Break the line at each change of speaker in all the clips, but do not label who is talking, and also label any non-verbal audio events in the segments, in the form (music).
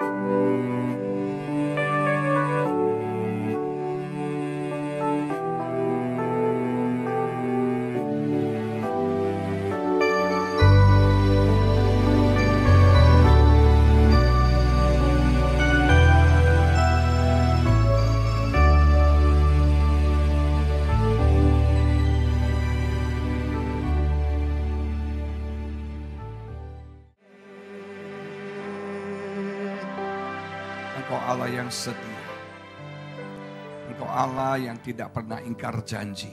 Engkau setia. Engkau Allah yang tidak pernah ingkar janji.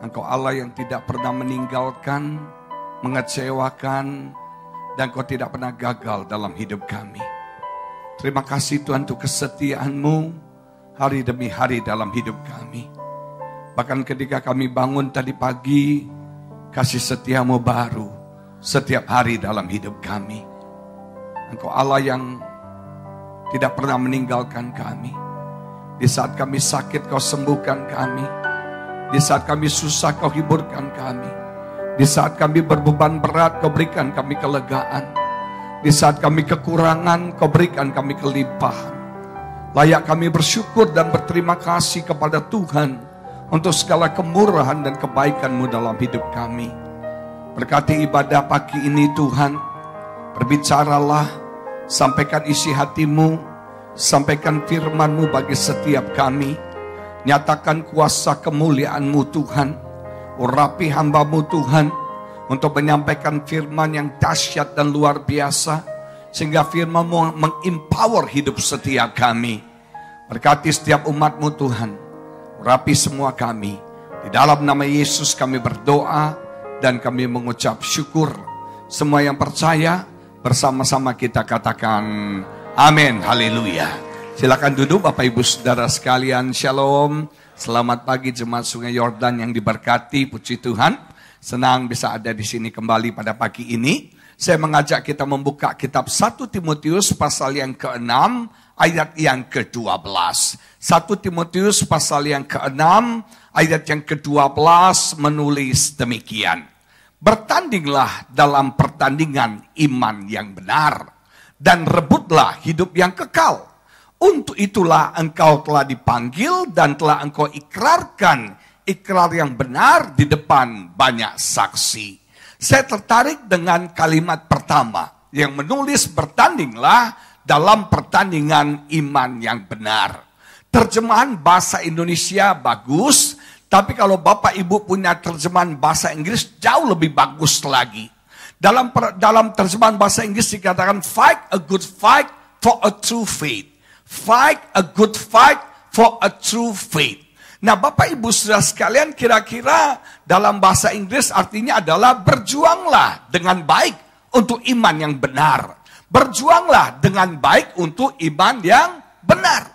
Engkau Allah yang tidak pernah meninggalkan, mengecewakan, dan kau tidak pernah gagal dalam hidup kami. Terima kasih Tuhan untuk kesetiaanmu hari demi hari dalam hidup kami. Bahkan ketika kami bangun tadi pagi, kasih setiamu baru setiap hari dalam hidup kami. Engkau Allah yang tidak pernah meninggalkan kami. Di saat kami sakit, kau sembuhkan kami. Di saat kami susah, kau hiburkan kami. Di saat kami berbeban berat, kau berikan kami kelegaan. Di saat kami kekurangan, kau berikan kami kelimpahan. Layak kami bersyukur dan berterima kasih kepada Tuhan untuk segala kemurahan dan kebaikan-Mu dalam hidup kami. Berkati ibadah pagi ini Tuhan, berbicaralah, sampaikan isi hatimu, sampaikan firman-Mu bagi setiap kami. Nyatakan kuasa kemuliaan-Mu Tuhan, urapi hamba-Mu Tuhan, untuk menyampaikan firman yang dahsyat dan luar biasa, sehingga firman-Mu mengempower hidup setiap kami. Berkati setiap umat-Mu Tuhan, urapi semua kami. Di dalam nama Yesus kami berdoa dan kami mengucap syukur. Semua yang percaya bersama-sama kita katakan amin. Haleluya. Silakan duduk Bapak Ibu Saudara sekalian. Shalom. Selamat pagi jemaat Sungai Yordan yang diberkati. Puji Tuhan. Senang bisa ada di sini kembali pada pagi ini. Saya mengajak kita membuka kitab 1 Timotius pasal yang ke-6 ayat yang ke-12. 1 Timotius pasal yang ke-6 ayat yang ke-12 menulis demikian. Bertandinglah dalam pertandingan iman yang benar dan rebutlah hidup yang kekal. Untuk itulah engkau telah dipanggil dan telah engkau ikrarkan ikrar yang benar di depan banyak saksi. Saya tertarik dengan kalimat pertama yang menulis bertandinglah dalam pertandingan iman yang benar. Terjemahan bahasa Indonesia bagus, tapi kalau Bapak Ibu punya terjemahan bahasa Inggris jauh lebih bagus lagi. Dalam dalam terjemahan bahasa Inggris dikatakan fight a good fight for a true faith. Fight a good fight for a true faith. Nah, Bapak Ibu Saudara sekalian, kira-kira dalam bahasa Inggris artinya adalah berjuanglah dengan baik untuk iman yang benar. Berjuanglah dengan baik untuk iman yang benar.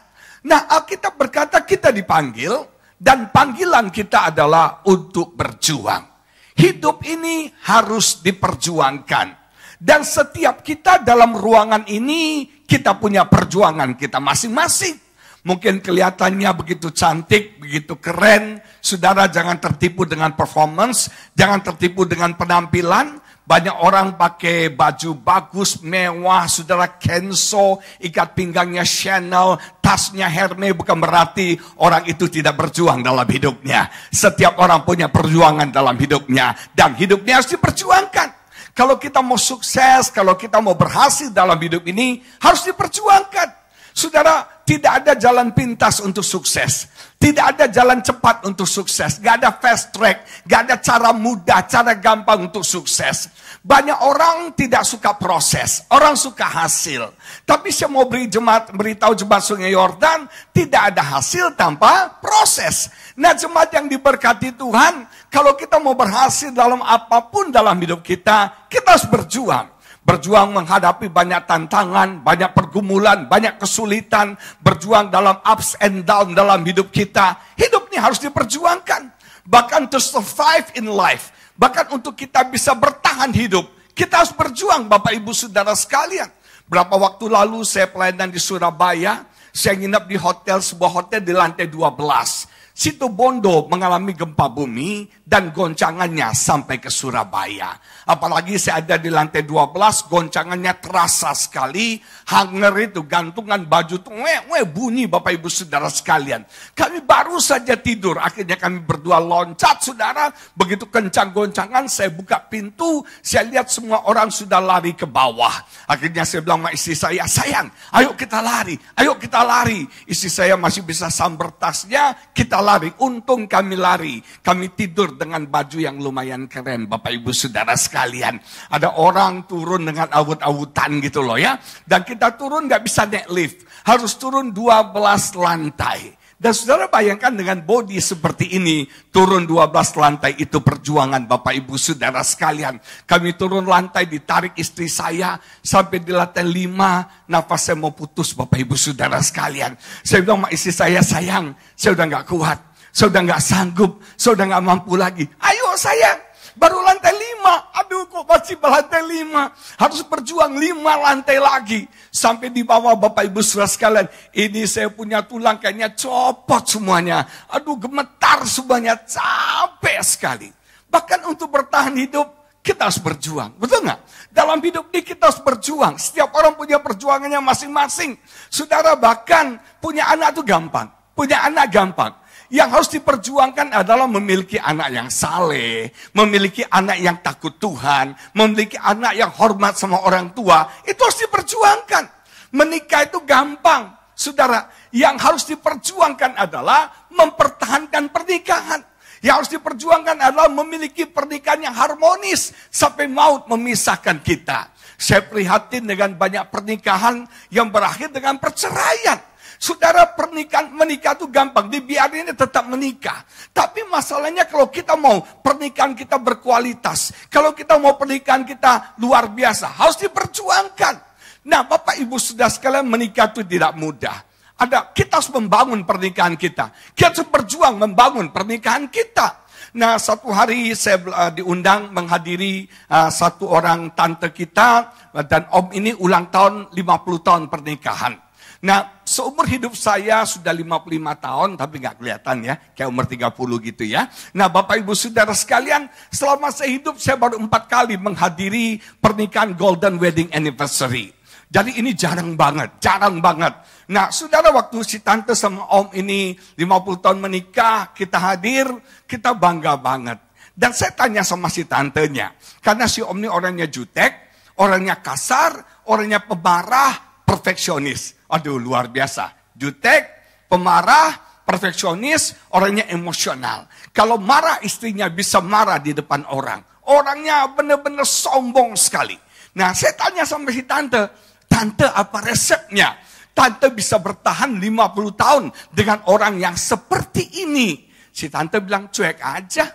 Nah, Alkitab berkata kita dipanggil dan panggilan kita adalah untuk berjuang. Hidup ini harus diperjuangkan. Dan setiap kita dalam ruangan ini kita punya perjuangan kita masing-masing. Mungkin kelihatannya begitu cantik, begitu keren. Saudara jangan tertipu dengan performance, jangan tertipu dengan penampilan. Banyak orang pakai baju bagus, mewah, saudara Kenzo, ikat pinggangnya Chanel, tasnya Hermes, bukan berarti orang itu tidak berjuang dalam hidupnya. Setiap orang punya perjuangan dalam hidupnya, dan hidupnya harus diperjuangkan. Kalau kita mau sukses, kalau kita mau berhasil dalam hidup ini, harus diperjuangkan. Saudara, tidak ada jalan pintas untuk sukses. Tidak ada jalan cepat untuk sukses. Gak ada fast track. Gak ada cara mudah, cara gampang untuk sukses. Banyak orang tidak suka proses. Orang suka hasil. Tapi saya mau beri jemaat, beritahu jemaat sungai Yordan, tidak ada hasil tanpa proses. Nah jemaat yang diberkati Tuhan, kalau kita mau berhasil dalam apa pun dalam hidup kita, kita harus berjuang berjuang menghadapi banyak tantangan, banyak pergumulan, banyak kesulitan, berjuang dalam ups and down dalam hidup kita. Hidup ini harus diperjuangkan. Bahkan to survive in life, bahkan untuk kita bisa bertahan hidup, kita harus berjuang Bapak Ibu Saudara sekalian. Berapa waktu lalu saya pelayanan di Surabaya, saya nginap di hotel, sebuah hotel di lantai 12. Situ Bondo mengalami gempa bumi dan goncangannya sampai ke Surabaya. Apalagi saya ada di lantai 12, goncangannya terasa sekali. Hanger itu, gantungan baju itu, weh, weh, bunyi Bapak Ibu Saudara sekalian. Kami baru saja tidur, akhirnya kami berdua loncat saudara. Begitu kencang goncangan, saya buka pintu, saya lihat semua orang sudah lari ke bawah. Akhirnya saya bilang sama istri saya, sayang, ayo kita lari, ayo kita lari. Istri saya masih bisa samber tasnya, kita lari. Untung kami lari, kami tidur dengan baju yang lumayan keren Bapak Ibu Saudara sekalian. Ada orang turun dengan awut-awutan gitu loh ya. Dan kita turun nggak bisa naik lift. Harus turun 12 lantai. Dan saudara bayangkan dengan body seperti ini, turun 12 lantai itu perjuangan Bapak Ibu Saudara sekalian. Kami turun lantai ditarik istri saya sampai di lantai 5, nafas saya mau putus Bapak Ibu Saudara sekalian. Saya bilang sama istri saya, sayang, saya udah nggak kuat. Saya udah nggak sanggup, saya udah nggak mampu lagi. Ayo sayang, Baru lantai lima. Aduh kok masih lantai lima. Harus berjuang lima lantai lagi. Sampai di bawah Bapak Ibu Saudara sekalian. Ini saya punya tulang kayaknya copot semuanya. Aduh gemetar semuanya. Capek sekali. Bahkan untuk bertahan hidup kita harus berjuang. Betul nggak? Dalam hidup ini kita harus berjuang. Setiap orang punya perjuangannya masing-masing. Saudara bahkan punya anak itu gampang. Punya anak gampang. Yang harus diperjuangkan adalah memiliki anak yang saleh, memiliki anak yang takut Tuhan, memiliki anak yang hormat sama orang tua. Itu harus diperjuangkan. Menikah itu gampang. Saudara, yang harus diperjuangkan adalah mempertahankan pernikahan. Yang harus diperjuangkan adalah memiliki pernikahan yang harmonis sampai maut memisahkan kita. Saya prihatin dengan banyak pernikahan yang berakhir dengan perceraian. Saudara pernikahan menikah itu gampang, dibiarin tetap menikah. Tapi masalahnya kalau kita mau pernikahan kita berkualitas, kalau kita mau pernikahan kita luar biasa, harus diperjuangkan. Nah, Bapak Ibu sudah sekalian menikah itu tidak mudah. Ada kita harus membangun pernikahan kita. Kita harus berjuang membangun pernikahan kita. Nah, satu hari saya uh, diundang menghadiri uh, satu orang tante kita dan om ini ulang tahun 50 tahun pernikahan. Nah, seumur hidup saya sudah 55 tahun, tapi nggak kelihatan ya, kayak umur 30 gitu ya. Nah, Bapak Ibu Saudara sekalian, selama saya hidup saya baru empat kali menghadiri pernikahan Golden Wedding Anniversary. Jadi ini jarang banget, jarang banget. Nah, saudara waktu si tante sama om ini 50 tahun menikah, kita hadir, kita bangga banget. Dan saya tanya sama si tantenya, karena si om ini orangnya jutek, orangnya kasar, orangnya pemarah, perfeksionis. Aduh luar biasa. Jutek, pemarah, perfeksionis, orangnya emosional. Kalau marah istrinya bisa marah di depan orang. Orangnya benar-benar sombong sekali. Nah saya tanya sama si tante, tante apa resepnya? Tante bisa bertahan 50 tahun dengan orang yang seperti ini. Si tante bilang cuek aja.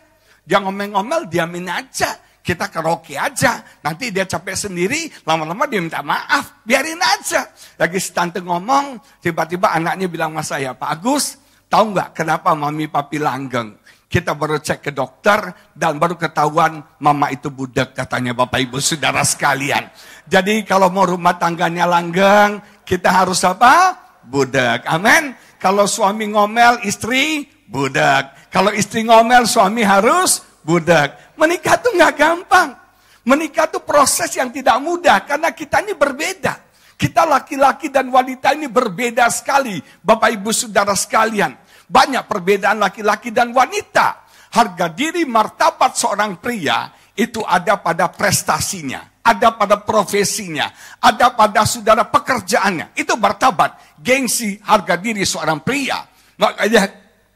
Dia ngomel-ngomel, diamin aja. Kita karaoke aja. Nanti dia capek sendiri, lama-lama dia minta maaf. Biarin aja. Lagi tante ngomong, tiba-tiba anaknya bilang sama saya, Pak Agus, tahu nggak kenapa mami papi langgeng? Kita baru cek ke dokter dan baru ketahuan mama itu budak katanya Bapak Ibu Saudara sekalian. Jadi kalau mau rumah tangganya langgeng, kita harus apa? Budak. Amin. Kalau suami ngomel, istri budak. Kalau istri ngomel, suami harus budak. Menikah tuh nggak gampang. Menikah tuh proses yang tidak mudah karena kita ini berbeda. Kita laki-laki dan wanita ini berbeda sekali. Bapak ibu saudara sekalian. Banyak perbedaan laki-laki dan wanita. Harga diri martabat seorang pria itu ada pada prestasinya. Ada pada profesinya. Ada pada saudara pekerjaannya. Itu martabat. Gengsi harga diri seorang pria. Makanya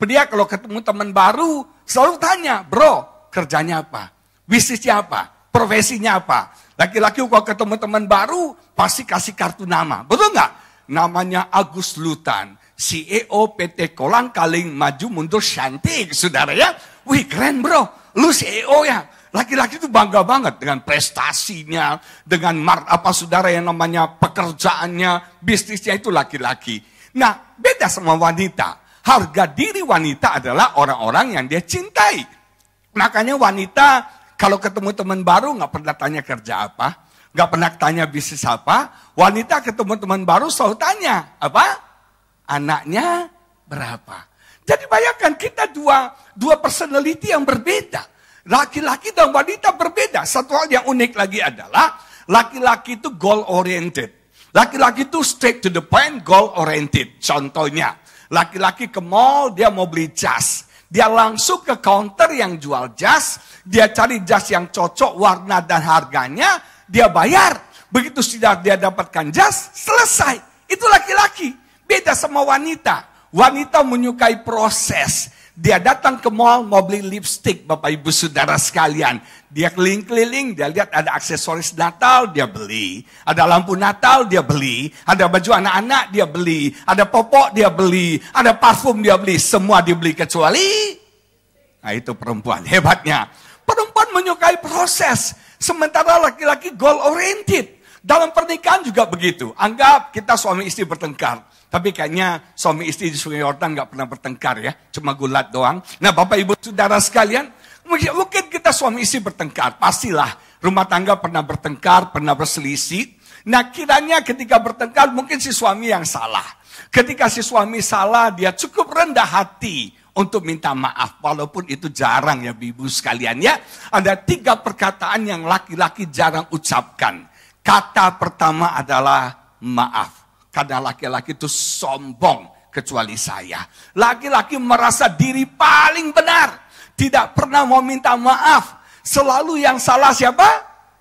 pria kalau ketemu teman baru selalu tanya, bro kerjanya apa, bisnisnya apa, profesinya apa. Laki-laki kalau ketemu teman baru, pasti kasih kartu nama. Betul nggak? Namanya Agus Lutan. CEO PT Kolang Kaling Maju Mundur Cantik, saudara ya. Wih keren bro, lu CEO ya. Laki-laki itu bangga banget dengan prestasinya, dengan mar apa saudara yang namanya pekerjaannya, bisnisnya itu laki-laki. Nah, beda sama wanita. Harga diri wanita adalah orang-orang yang dia cintai. Makanya wanita kalau ketemu teman baru nggak pernah tanya kerja apa, nggak pernah tanya bisnis apa. Wanita ketemu teman baru selalu tanya apa? Anaknya berapa? Jadi bayangkan kita dua dua personality yang berbeda. Laki-laki dan wanita berbeda. Satu hal yang unik lagi adalah laki-laki itu goal oriented. Laki-laki itu straight to the point, goal oriented. Contohnya, laki-laki ke mall, dia mau beli jas. Dia langsung ke counter yang jual jas, dia cari jas yang cocok warna dan harganya, dia bayar. Begitu sudah dia dapatkan jas, selesai. Itu laki-laki. Beda sama wanita. Wanita menyukai proses. Dia datang ke mall mau beli lipstick Bapak Ibu Saudara sekalian. Dia keliling-keliling, dia lihat ada aksesoris Natal, dia beli. Ada lampu Natal, dia beli. Ada baju anak-anak, dia beli. Ada popok, dia beli. Ada parfum, dia beli. Semua dibeli kecuali... Nah itu perempuan, hebatnya. Perempuan menyukai proses. Sementara laki-laki goal oriented. Dalam pernikahan juga begitu. Anggap kita suami istri bertengkar. Tapi kayaknya suami istri di Sungai Yordan nggak pernah bertengkar ya. Cuma gulat doang. Nah Bapak Ibu Saudara sekalian. Mungkin kita suami istri bertengkar. Pastilah rumah tangga pernah bertengkar, pernah berselisih. Nah kiranya ketika bertengkar mungkin si suami yang salah. Ketika si suami salah dia cukup rendah hati untuk minta maaf. Walaupun itu jarang ya ibu sekalian ya. Ada tiga perkataan yang laki-laki jarang ucapkan. Kata pertama adalah maaf. Karena laki-laki itu sombong kecuali saya. Laki-laki merasa diri paling benar. Tidak pernah mau minta maaf. Selalu yang salah siapa?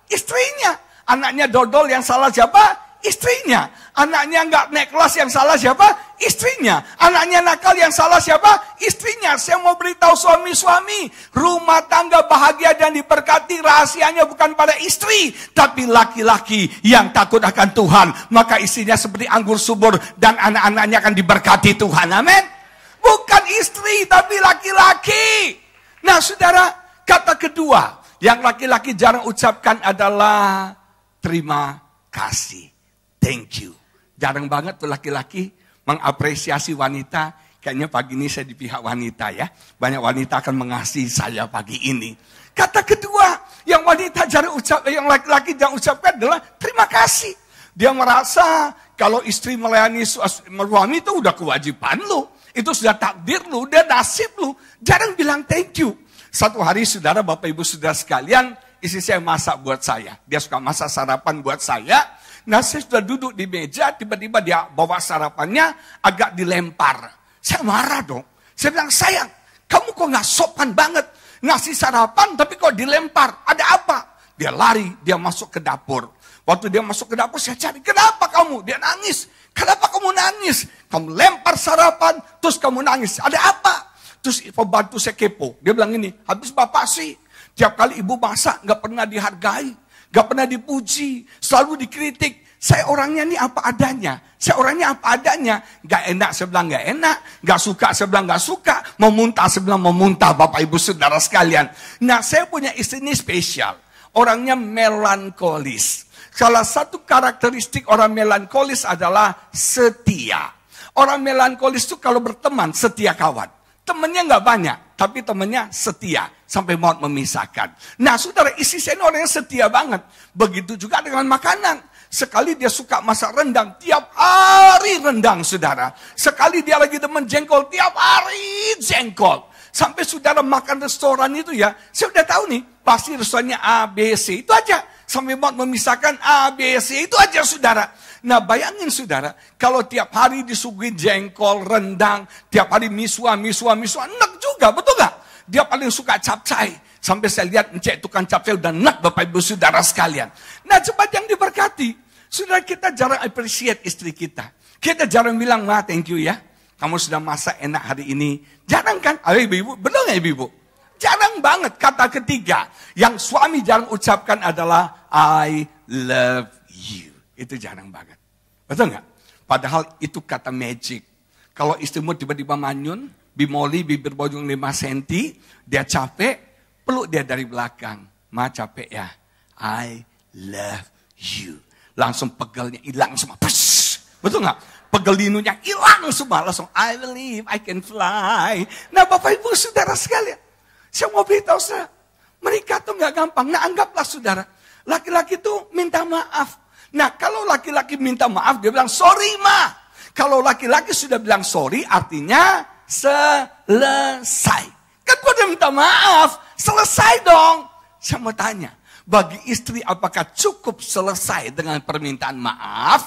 Istrinya. Anaknya dodol yang salah siapa? Istrinya. Anaknya nggak naik kelas yang salah siapa? Istrinya. Anaknya nakal yang salah siapa? Istrinya. Saya mau beritahu suami-suami, rumah tangga bahagia dan diberkati rahasianya bukan pada istri, tapi laki-laki yang takut akan Tuhan. Maka istrinya seperti anggur subur dan anak-anaknya akan diberkati Tuhan. Amin. Bukan istri, tapi laki-laki. Nah, saudara, kata kedua yang laki-laki jarang ucapkan adalah terima kasih. Thank you. Jarang banget tuh laki-laki mengapresiasi wanita. Kayaknya pagi ini saya di pihak wanita ya. Banyak wanita akan mengasihi saya pagi ini. Kata kedua, yang wanita jarang ucap, yang laki-laki jarang ucapkan adalah terima kasih. Dia merasa kalau istri melayani suami itu udah kewajiban lu. Itu sudah takdir lu, udah nasib lu. Jarang bilang thank you. Satu hari saudara, bapak ibu saudara sekalian, istri saya masak buat saya. Dia suka masak sarapan buat saya. Nah saya sudah duduk di meja, tiba-tiba dia bawa sarapannya agak dilempar. Saya marah dong. Saya bilang, sayang, kamu kok nggak sopan banget. Ngasih sarapan tapi kok dilempar. Ada apa? Dia lari, dia masuk ke dapur. Waktu dia masuk ke dapur, saya cari, kenapa kamu? Dia nangis. Kenapa kamu nangis? Kamu lempar sarapan, terus kamu nangis. Ada apa? Terus pembantu saya kepo. Dia bilang ini, habis bapak sih. Tiap kali ibu masak, nggak pernah dihargai. Gak pernah dipuji, selalu dikritik. Saya orangnya ini apa adanya. Saya orangnya apa adanya. Gak enak sebelah gak enak. Gak suka sebelah gak suka. Mau muntah sebelah mau muntah Bapak Ibu Saudara sekalian. Nah saya punya istri ini spesial. Orangnya melankolis. Salah satu karakteristik orang melankolis adalah setia. Orang melankolis itu kalau berteman setia kawan. Temennya nggak banyak, tapi temennya setia sampai maut memisahkan. Nah, saudara, isi saya ini orang yang setia banget. Begitu juga dengan makanan. Sekali dia suka masak rendang, tiap hari rendang, saudara. Sekali dia lagi demen jengkol, tiap hari jengkol. Sampai saudara makan restoran itu ya, saya udah tahu nih, pasti restorannya A, B, C. Itu aja. Sampai maut memisahkan A, B, C. Itu aja, saudara. Nah bayangin saudara, kalau tiap hari disuguhin jengkol, rendang, tiap hari miswa, miswa, miswa, enak juga, betul gak? Dia paling suka capcay. Sampai saya lihat encik tukang capcay udah enak Bapak Ibu Saudara sekalian. Nah cepat yang diberkati. Saudara kita jarang appreciate istri kita. Kita jarang bilang, ma thank you ya. Kamu sudah masak enak hari ini. Jarang kan? Ayo ibu-ibu, benar gak ibu-ibu? Jarang banget kata ketiga. Yang suami jarang ucapkan adalah I love you. Itu jarang banget. Betul nggak? Padahal itu kata magic. Kalau istrimu tiba-tiba manyun, bimoli bibir bojong 5 cm, dia capek, peluk dia dari belakang. Ma capek ya. I love you. Langsung pegelnya hilang semua. Psh, betul nggak? Pegel dinunya hilang semua. Langsung I believe I can fly. Nah Bapak Ibu Saudara sekalian. Saya mau beritahu saya. Mereka tuh nggak gampang. Nah anggaplah saudara. Laki-laki tuh minta maaf. Nah kalau laki-laki minta maaf, dia bilang sorry ma. Kalau laki-laki sudah bilang sorry, artinya selesai. Kan gue udah minta maaf. Selesai dong. Saya mau tanya, bagi istri apakah cukup selesai dengan permintaan maaf?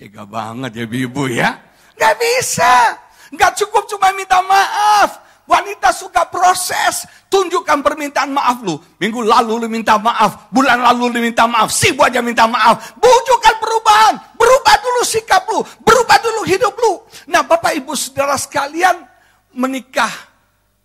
Tega banget ya ibu ya. Gak bisa. Gak cukup cuma minta maaf. Wanita suka proses. Tunjukkan permintaan maaf lu. Minggu lalu lu minta maaf. Bulan lalu lu minta maaf. Si aja minta maaf. Bujukan perubahan. Berubah dulu sikap lu. Berubah dulu hidup lu. Nah Bapak Ibu Saudara sekalian. Menikah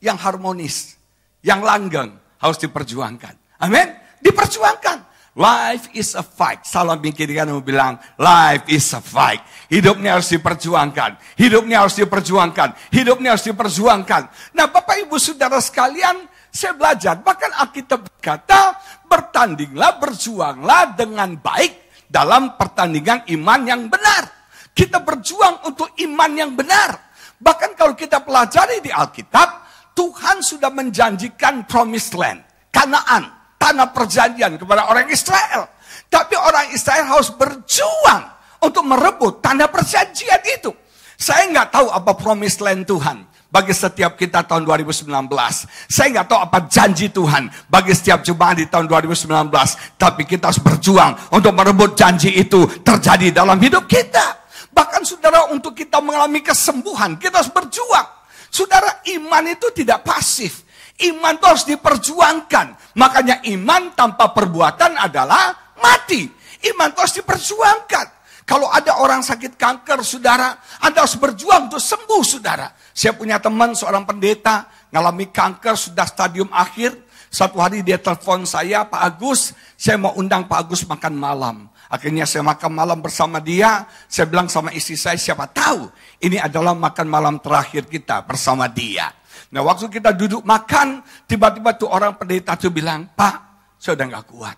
yang harmonis. Yang langgeng. Harus diperjuangkan. Amin. Diperjuangkan. Life is a fight. Salam pikirkan bilang, life is a fight. Hidupnya harus diperjuangkan. Hidupnya harus diperjuangkan. Hidupnya harus diperjuangkan. Nah Bapak Ibu Saudara sekalian, saya belajar. Bahkan Alkitab berkata, bertandinglah, berjuanglah dengan baik dalam pertandingan iman yang benar. Kita berjuang untuk iman yang benar. Bahkan kalau kita pelajari di Alkitab, Tuhan sudah menjanjikan promised land, Kanaan tanah perjanjian kepada orang Israel. Tapi orang Israel harus berjuang untuk merebut tanah perjanjian itu. Saya nggak tahu apa promise land Tuhan bagi setiap kita tahun 2019. Saya nggak tahu apa janji Tuhan bagi setiap jemaat di tahun 2019. Tapi kita harus berjuang untuk merebut janji itu terjadi dalam hidup kita. Bahkan saudara untuk kita mengalami kesembuhan, kita harus berjuang. Saudara, iman itu tidak pasif. Iman itu harus diperjuangkan. Makanya iman tanpa perbuatan adalah mati. Iman itu harus diperjuangkan. Kalau ada orang sakit kanker, saudara, Anda harus berjuang untuk sembuh, saudara. Saya punya teman, seorang pendeta, ngalami kanker, sudah stadium akhir. Satu hari dia telepon saya, Pak Agus, saya mau undang Pak Agus makan malam. Akhirnya saya makan malam bersama dia. Saya bilang sama istri saya, siapa tahu ini adalah makan malam terakhir kita bersama dia. Nah waktu kita duduk makan, tiba-tiba tuh orang pendeta tuh bilang, Pak, saya udah gak kuat.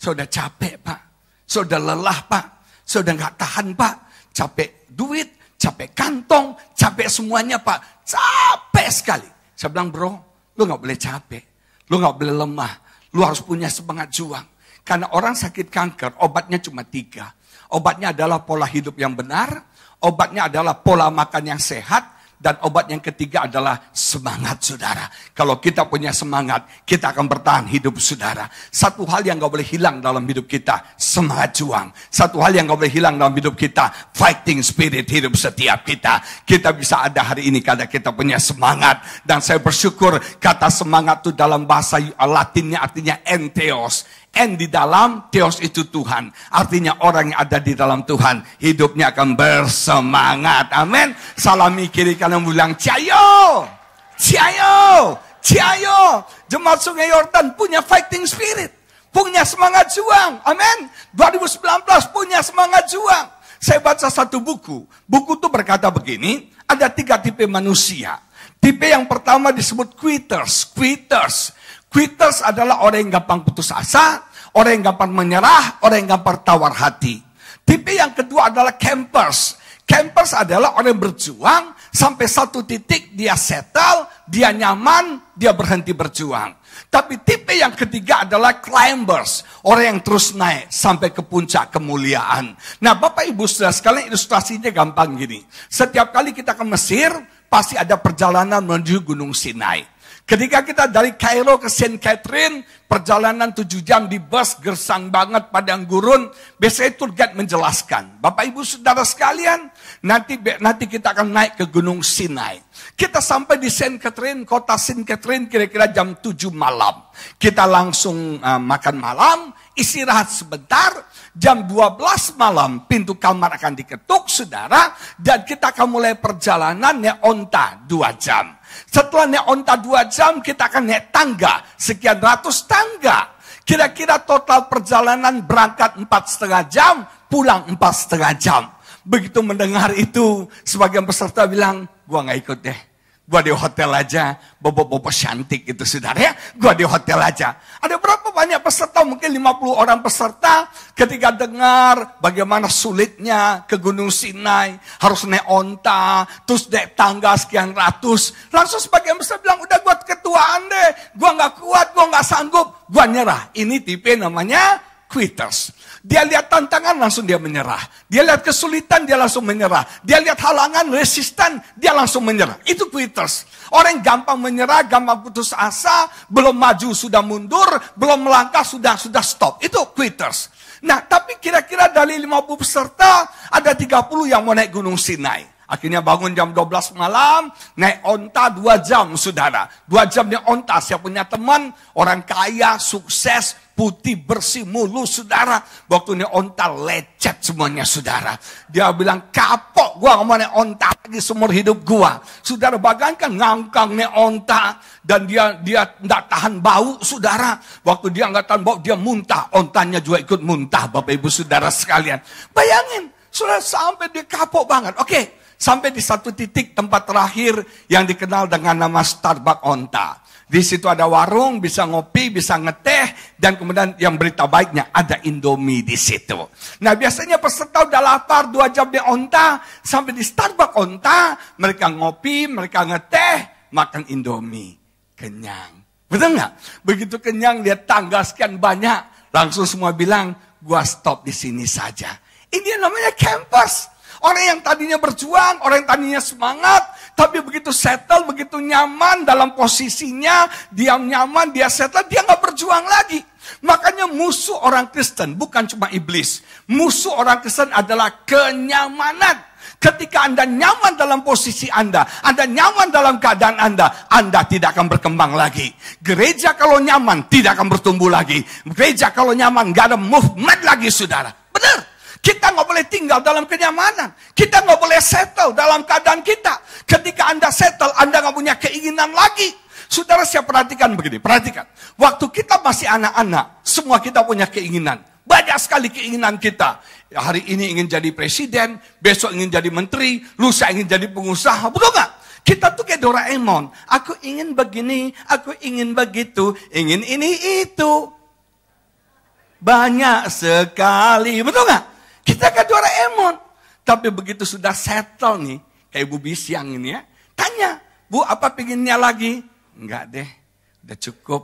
Saya udah capek, Pak. Saya udah lelah, Pak. Saya udah gak tahan, Pak. Capek duit, capek kantong, capek semuanya, Pak. Capek sekali. Saya bilang, bro, lu gak boleh capek. Lu gak boleh lemah. Lu harus punya semangat juang. Karena orang sakit kanker, obatnya cuma tiga. Obatnya adalah pola hidup yang benar, obatnya adalah pola makan yang sehat, dan obat yang ketiga adalah semangat saudara. Kalau kita punya semangat, kita akan bertahan hidup saudara. Satu hal yang gak boleh hilang dalam hidup kita, semangat juang. Satu hal yang gak boleh hilang dalam hidup kita, fighting spirit hidup setiap kita. Kita bisa ada hari ini karena kita punya semangat. Dan saya bersyukur kata semangat itu dalam bahasa latinnya artinya enteos N di dalam, Theos itu Tuhan. Artinya orang yang ada di dalam Tuhan, hidupnya akan bersemangat. Amin. Salami kiri kanan bilang, Ciayo, Ciayo, Ciayo. Jemaat Sungai Yordan punya fighting spirit. Punya semangat juang. Amin. 2019 punya semangat juang. Saya baca satu buku. Buku itu berkata begini, ada tiga tipe manusia. Tipe yang pertama disebut quitters. Quitters. Quitters adalah orang yang gampang putus asa, orang yang gampang menyerah, orang yang gampang tawar hati. Tipe yang kedua adalah campers. Campers adalah orang yang berjuang sampai satu titik dia settle, dia nyaman, dia berhenti berjuang. Tapi tipe yang ketiga adalah climbers. Orang yang terus naik sampai ke puncak kemuliaan. Nah Bapak Ibu sudah sekalian ilustrasinya gampang gini. Setiap kali kita ke Mesir, pasti ada perjalanan menuju Gunung Sinai. Ketika kita dari Kairo ke Saint Catherine, perjalanan tujuh jam di bus gersang banget padang gurun. Biasanya tour guide menjelaskan, Bapak Ibu Saudara sekalian, nanti nanti kita akan naik ke Gunung Sinai. Kita sampai di Saint Catherine, kota Saint Catherine kira-kira jam 7 malam. Kita langsung uh, makan malam, istirahat sebentar, jam 12 malam pintu kamar akan diketuk saudara, dan kita akan mulai perjalanan naik onta 2 jam. Setelah naik onta dua jam, kita akan naik tangga. Sekian ratus tangga. Kira-kira total perjalanan berangkat empat setengah jam, pulang empat setengah jam. Begitu mendengar itu, sebagian peserta bilang, gua nggak ikut deh. Gua di hotel aja, bobo-bobo cantik itu saudara ya. Gua di hotel aja. Ada berapa banyak peserta? Mungkin 50 orang peserta ketika dengar bagaimana sulitnya ke Gunung Sinai. Harus naik onta, terus naik tangga sekian ratus. Langsung sebagian besar bilang, udah gua ketuaan deh. Gua nggak kuat, gua nggak sanggup. Gua nyerah. Ini tipe namanya quitters. Dia lihat tantangan langsung dia menyerah. Dia lihat kesulitan dia langsung menyerah. Dia lihat halangan, resistan, dia langsung menyerah. Itu quitters. Orang yang gampang menyerah, gampang putus asa, belum maju sudah mundur, belum melangkah sudah sudah stop. Itu quitters. Nah, tapi kira-kira dari 50 peserta, ada 30 yang mau naik Gunung Sinai. Akhirnya bangun jam 12 malam, naik onta dua jam, saudara. Dua jam di onta, saya punya teman, orang kaya, sukses, putih, bersih, mulus, saudara. Waktu ini onta lecet semuanya, saudara. Dia bilang, kapok, gua nggak naik onta lagi seumur hidup gua. Saudara, bagaikan ngangkang naik onta. Dan dia dia tidak tahan bau, saudara. Waktu dia nggak tahan bau, dia muntah. Ontanya juga ikut muntah, Bapak Ibu Saudara sekalian. Bayangin, sudah sampai dia kapok banget. Oke, Sampai di satu titik tempat terakhir yang dikenal dengan nama Starbucks Onta. Di situ ada warung, bisa ngopi, bisa ngeteh, dan kemudian yang berita baiknya ada Indomie di situ. Nah biasanya peserta udah lapar dua jam di onta, sampai di Starbucks onta, mereka ngopi, mereka ngeteh, makan Indomie, kenyang. Betul nggak? Begitu kenyang lihat tangga sekian banyak, langsung semua bilang, gua stop di sini saja. Ini namanya campus. Orang yang tadinya berjuang, orang yang tadinya semangat, tapi begitu settle, begitu nyaman dalam posisinya, dia nyaman, dia settle, dia nggak berjuang lagi. Makanya musuh orang Kristen bukan cuma iblis. Musuh orang Kristen adalah kenyamanan. Ketika Anda nyaman dalam posisi Anda, Anda nyaman dalam keadaan Anda, Anda tidak akan berkembang lagi. Gereja kalau nyaman tidak akan bertumbuh lagi. Gereja kalau nyaman gak ada movement lagi saudara. Benar. Kita nggak boleh tinggal dalam kenyamanan. Kita nggak boleh settle dalam keadaan kita. Ketika Anda settle, Anda nggak punya keinginan lagi. Saudara saya perhatikan begini, perhatikan. Waktu kita masih anak-anak, semua kita punya keinginan. Banyak sekali keinginan kita. Hari ini ingin jadi presiden, besok ingin jadi menteri, lusa ingin jadi pengusaha. Betul nggak? Kita tuh kayak Doraemon. Aku ingin begini, aku ingin begitu, ingin ini itu. Banyak sekali, betul nggak? Kita kan Doraemon. Tapi begitu sudah settle nih, kayak Bu Bisiang ini ya, tanya, Bu apa pinginnya lagi? Enggak deh, udah cukup,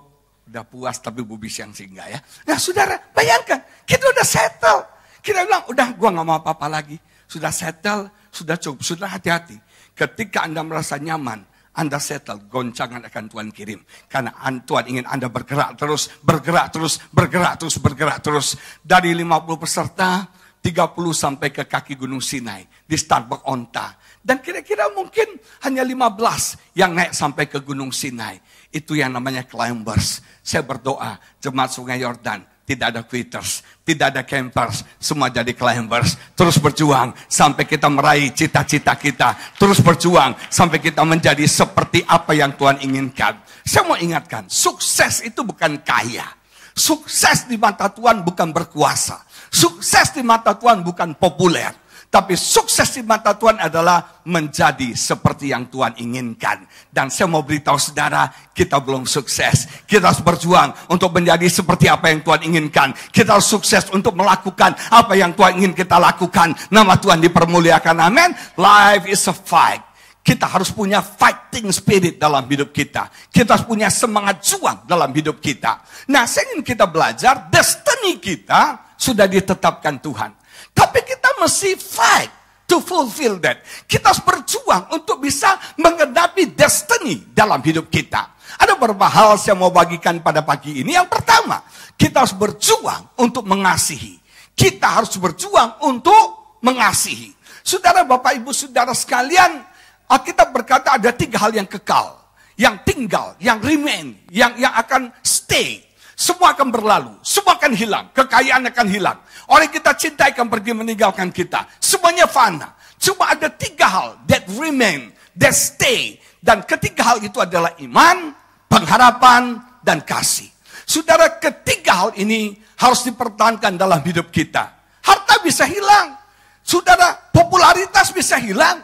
udah puas, tapi Bu Bisiang sih enggak ya. Nah saudara, bayangkan, kita udah settle. Kita bilang, udah gua nggak mau apa-apa lagi. Sudah settle, sudah cukup, sudah hati-hati. Ketika Anda merasa nyaman, anda settle, goncangan akan Tuhan kirim. Karena Tuhan ingin Anda bergerak terus, bergerak terus, bergerak terus, bergerak terus. Dari 50 peserta, 30 sampai ke kaki Gunung Sinai di Starbucks Onta. Dan kira-kira mungkin hanya 15 yang naik sampai ke Gunung Sinai. Itu yang namanya climbers. Saya berdoa, jemaat Sungai Yordan, tidak ada quitters, tidak ada campers, semua jadi climbers. Terus berjuang sampai kita meraih cita-cita kita. Terus berjuang sampai kita menjadi seperti apa yang Tuhan inginkan. Saya mau ingatkan, sukses itu bukan kaya. Sukses di mata Tuhan bukan berkuasa. Sukses di mata Tuhan bukan populer. Tapi sukses di mata Tuhan adalah menjadi seperti yang Tuhan inginkan. Dan saya mau beritahu saudara, kita belum sukses. Kita harus berjuang untuk menjadi seperti apa yang Tuhan inginkan. Kita harus sukses untuk melakukan apa yang Tuhan ingin kita lakukan. Nama Tuhan dipermuliakan. Amin. Life is a fight. Kita harus punya fighting spirit dalam hidup kita. Kita harus punya semangat juang dalam hidup kita. Nah, saya ingin kita belajar destiny kita sudah ditetapkan Tuhan. Tapi kita mesti fight to fulfill that. Kita harus berjuang untuk bisa menghadapi destiny dalam hidup kita. Ada beberapa hal saya mau bagikan pada pagi ini. Yang pertama, kita harus berjuang untuk mengasihi. Kita harus berjuang untuk mengasihi. Saudara, Bapak, Ibu, Saudara sekalian, Alkitab berkata ada tiga hal yang kekal. Yang tinggal, yang remain, yang yang akan stay semua akan berlalu, semua akan hilang, kekayaan akan hilang. Orang kita cintai akan pergi meninggalkan kita. Semuanya fana. Cuma ada tiga hal that remain, that stay. Dan ketiga hal itu adalah iman, pengharapan, dan kasih. Saudara, ketiga hal ini harus dipertahankan dalam hidup kita. Harta bisa hilang. Saudara, popularitas bisa hilang.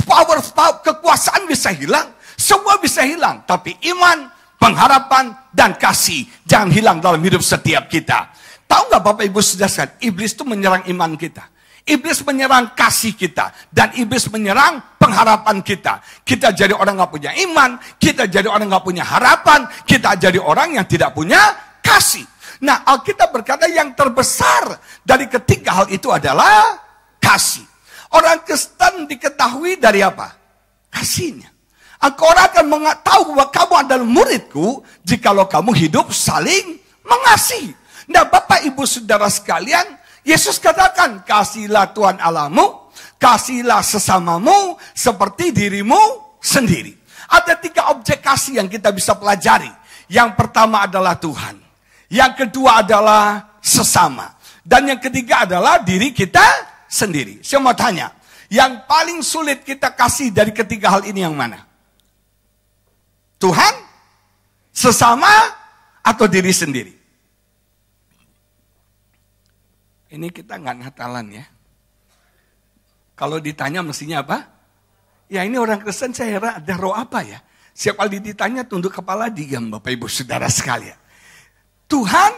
Power, power kekuasaan bisa hilang. Semua bisa hilang. Tapi iman, pengharapan, dan kasih. Jangan hilang dalam hidup setiap kita. Tahu nggak Bapak Ibu saudara Iblis itu menyerang iman kita. Iblis menyerang kasih kita. Dan iblis menyerang pengharapan kita. Kita jadi orang nggak punya iman. Kita jadi orang nggak punya harapan. Kita jadi orang yang tidak punya kasih. Nah, Alkitab berkata yang terbesar dari ketiga hal itu adalah kasih. Orang Kristen diketahui dari apa? Kasihnya. Engkau akan tahu bahwa kamu adalah muridku jikalau kamu hidup saling mengasihi. Nah Bapak Ibu Saudara sekalian, Yesus katakan, kasihlah Tuhan Allahmu, kasihlah sesamamu seperti dirimu sendiri. Ada tiga objek kasih yang kita bisa pelajari. Yang pertama adalah Tuhan. Yang kedua adalah sesama. Dan yang ketiga adalah diri kita sendiri. Saya mau tanya, yang paling sulit kita kasih dari ketiga hal ini yang mana? Tuhan, sesama, atau diri sendiri? Ini kita nggak Natalan ya. Kalau ditanya mestinya apa? Ya ini orang Kristen saya heran ada roh apa ya? Siap kali ditanya tunduk kepala diam Bapak Ibu Saudara sekalian. Tuhan,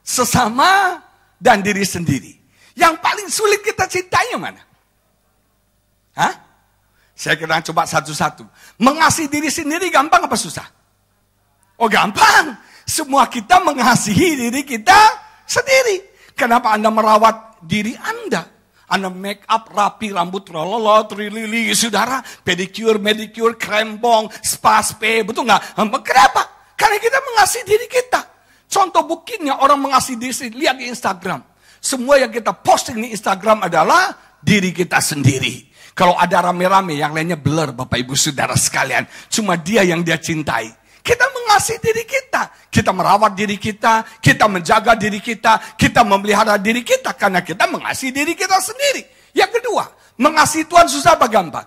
sesama, dan diri sendiri. Yang paling sulit kita cintai mana? Hah? Saya kira coba satu-satu. Mengasihi diri sendiri gampang apa susah? Oh gampang. Semua kita mengasihi diri kita sendiri. Kenapa Anda merawat diri Anda? Anda make up rapi, rambut rololo, trilili, saudara. Pedicure, medicure, krempong, spa, spa, betul nggak? Kenapa? Karena kita mengasihi diri kita. Contoh buktinya orang mengasihi diri sendiri. Lihat di Instagram. Semua yang kita posting di Instagram adalah diri kita sendiri. Kalau ada rame-rame, yang lainnya blur Bapak Ibu Saudara sekalian. Cuma dia yang dia cintai. Kita mengasihi diri kita. Kita merawat diri kita. Kita menjaga diri kita. Kita memelihara diri kita. Karena kita mengasihi diri kita sendiri. Yang kedua, mengasihi Tuhan susah apa gampang?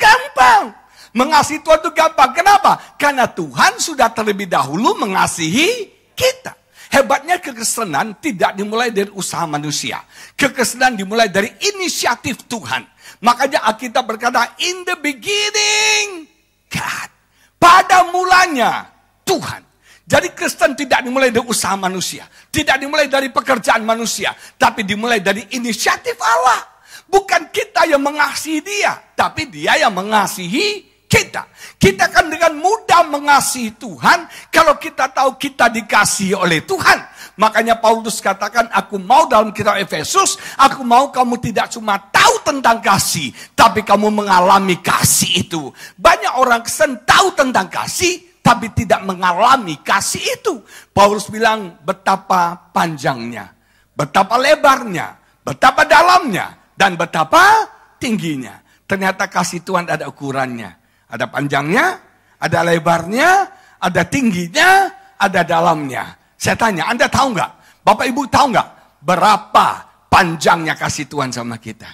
Gampang. Mengasihi Tuhan itu gampang. Kenapa? Karena Tuhan sudah terlebih dahulu mengasihi kita. Hebatnya kekristenan tidak dimulai dari usaha manusia. Kekristenan dimulai dari inisiatif Tuhan. Makanya Alkitab berkata, in the beginning, God. Pada mulanya, Tuhan. Jadi Kristen tidak dimulai dari usaha manusia. Tidak dimulai dari pekerjaan manusia. Tapi dimulai dari inisiatif Allah. Bukan kita yang mengasihi dia. Tapi dia yang mengasihi kita. Kita akan dengan mudah mengasihi Tuhan. Kalau kita tahu kita dikasihi oleh Tuhan. Makanya Paulus katakan, aku mau dalam kitab Efesus, aku mau kamu tidak cuma tahu tentang kasih, tapi kamu mengalami kasih itu. Banyak orang kesen tahu tentang kasih, tapi tidak mengalami kasih itu. Paulus bilang betapa panjangnya, betapa lebarnya, betapa dalamnya, dan betapa tingginya. Ternyata kasih Tuhan ada ukurannya. Ada panjangnya, ada lebarnya, ada tingginya, ada dalamnya. Saya tanya, Anda tahu nggak? Bapak Ibu tahu nggak? Berapa panjangnya kasih Tuhan sama kita?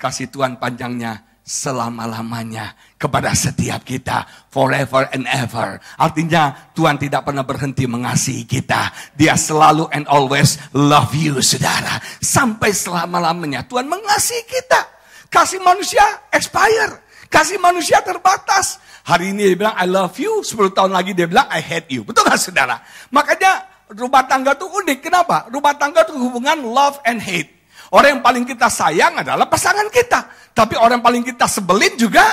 Kasih Tuhan panjangnya selama-lamanya kepada setiap kita forever and ever. Artinya Tuhan tidak pernah berhenti mengasihi kita. Dia selalu and always love you saudara. Sampai selama-lamanya Tuhan mengasihi kita. Kasih manusia expire. Kasih manusia terbatas. Hari ini dia bilang I love you, 10 tahun lagi dia bilang I hate you. Betul gak saudara? Makanya rumah tangga itu unik. Kenapa? Rumah tangga itu hubungan love and hate. Orang yang paling kita sayang adalah pasangan kita. Tapi orang yang paling kita sebelin juga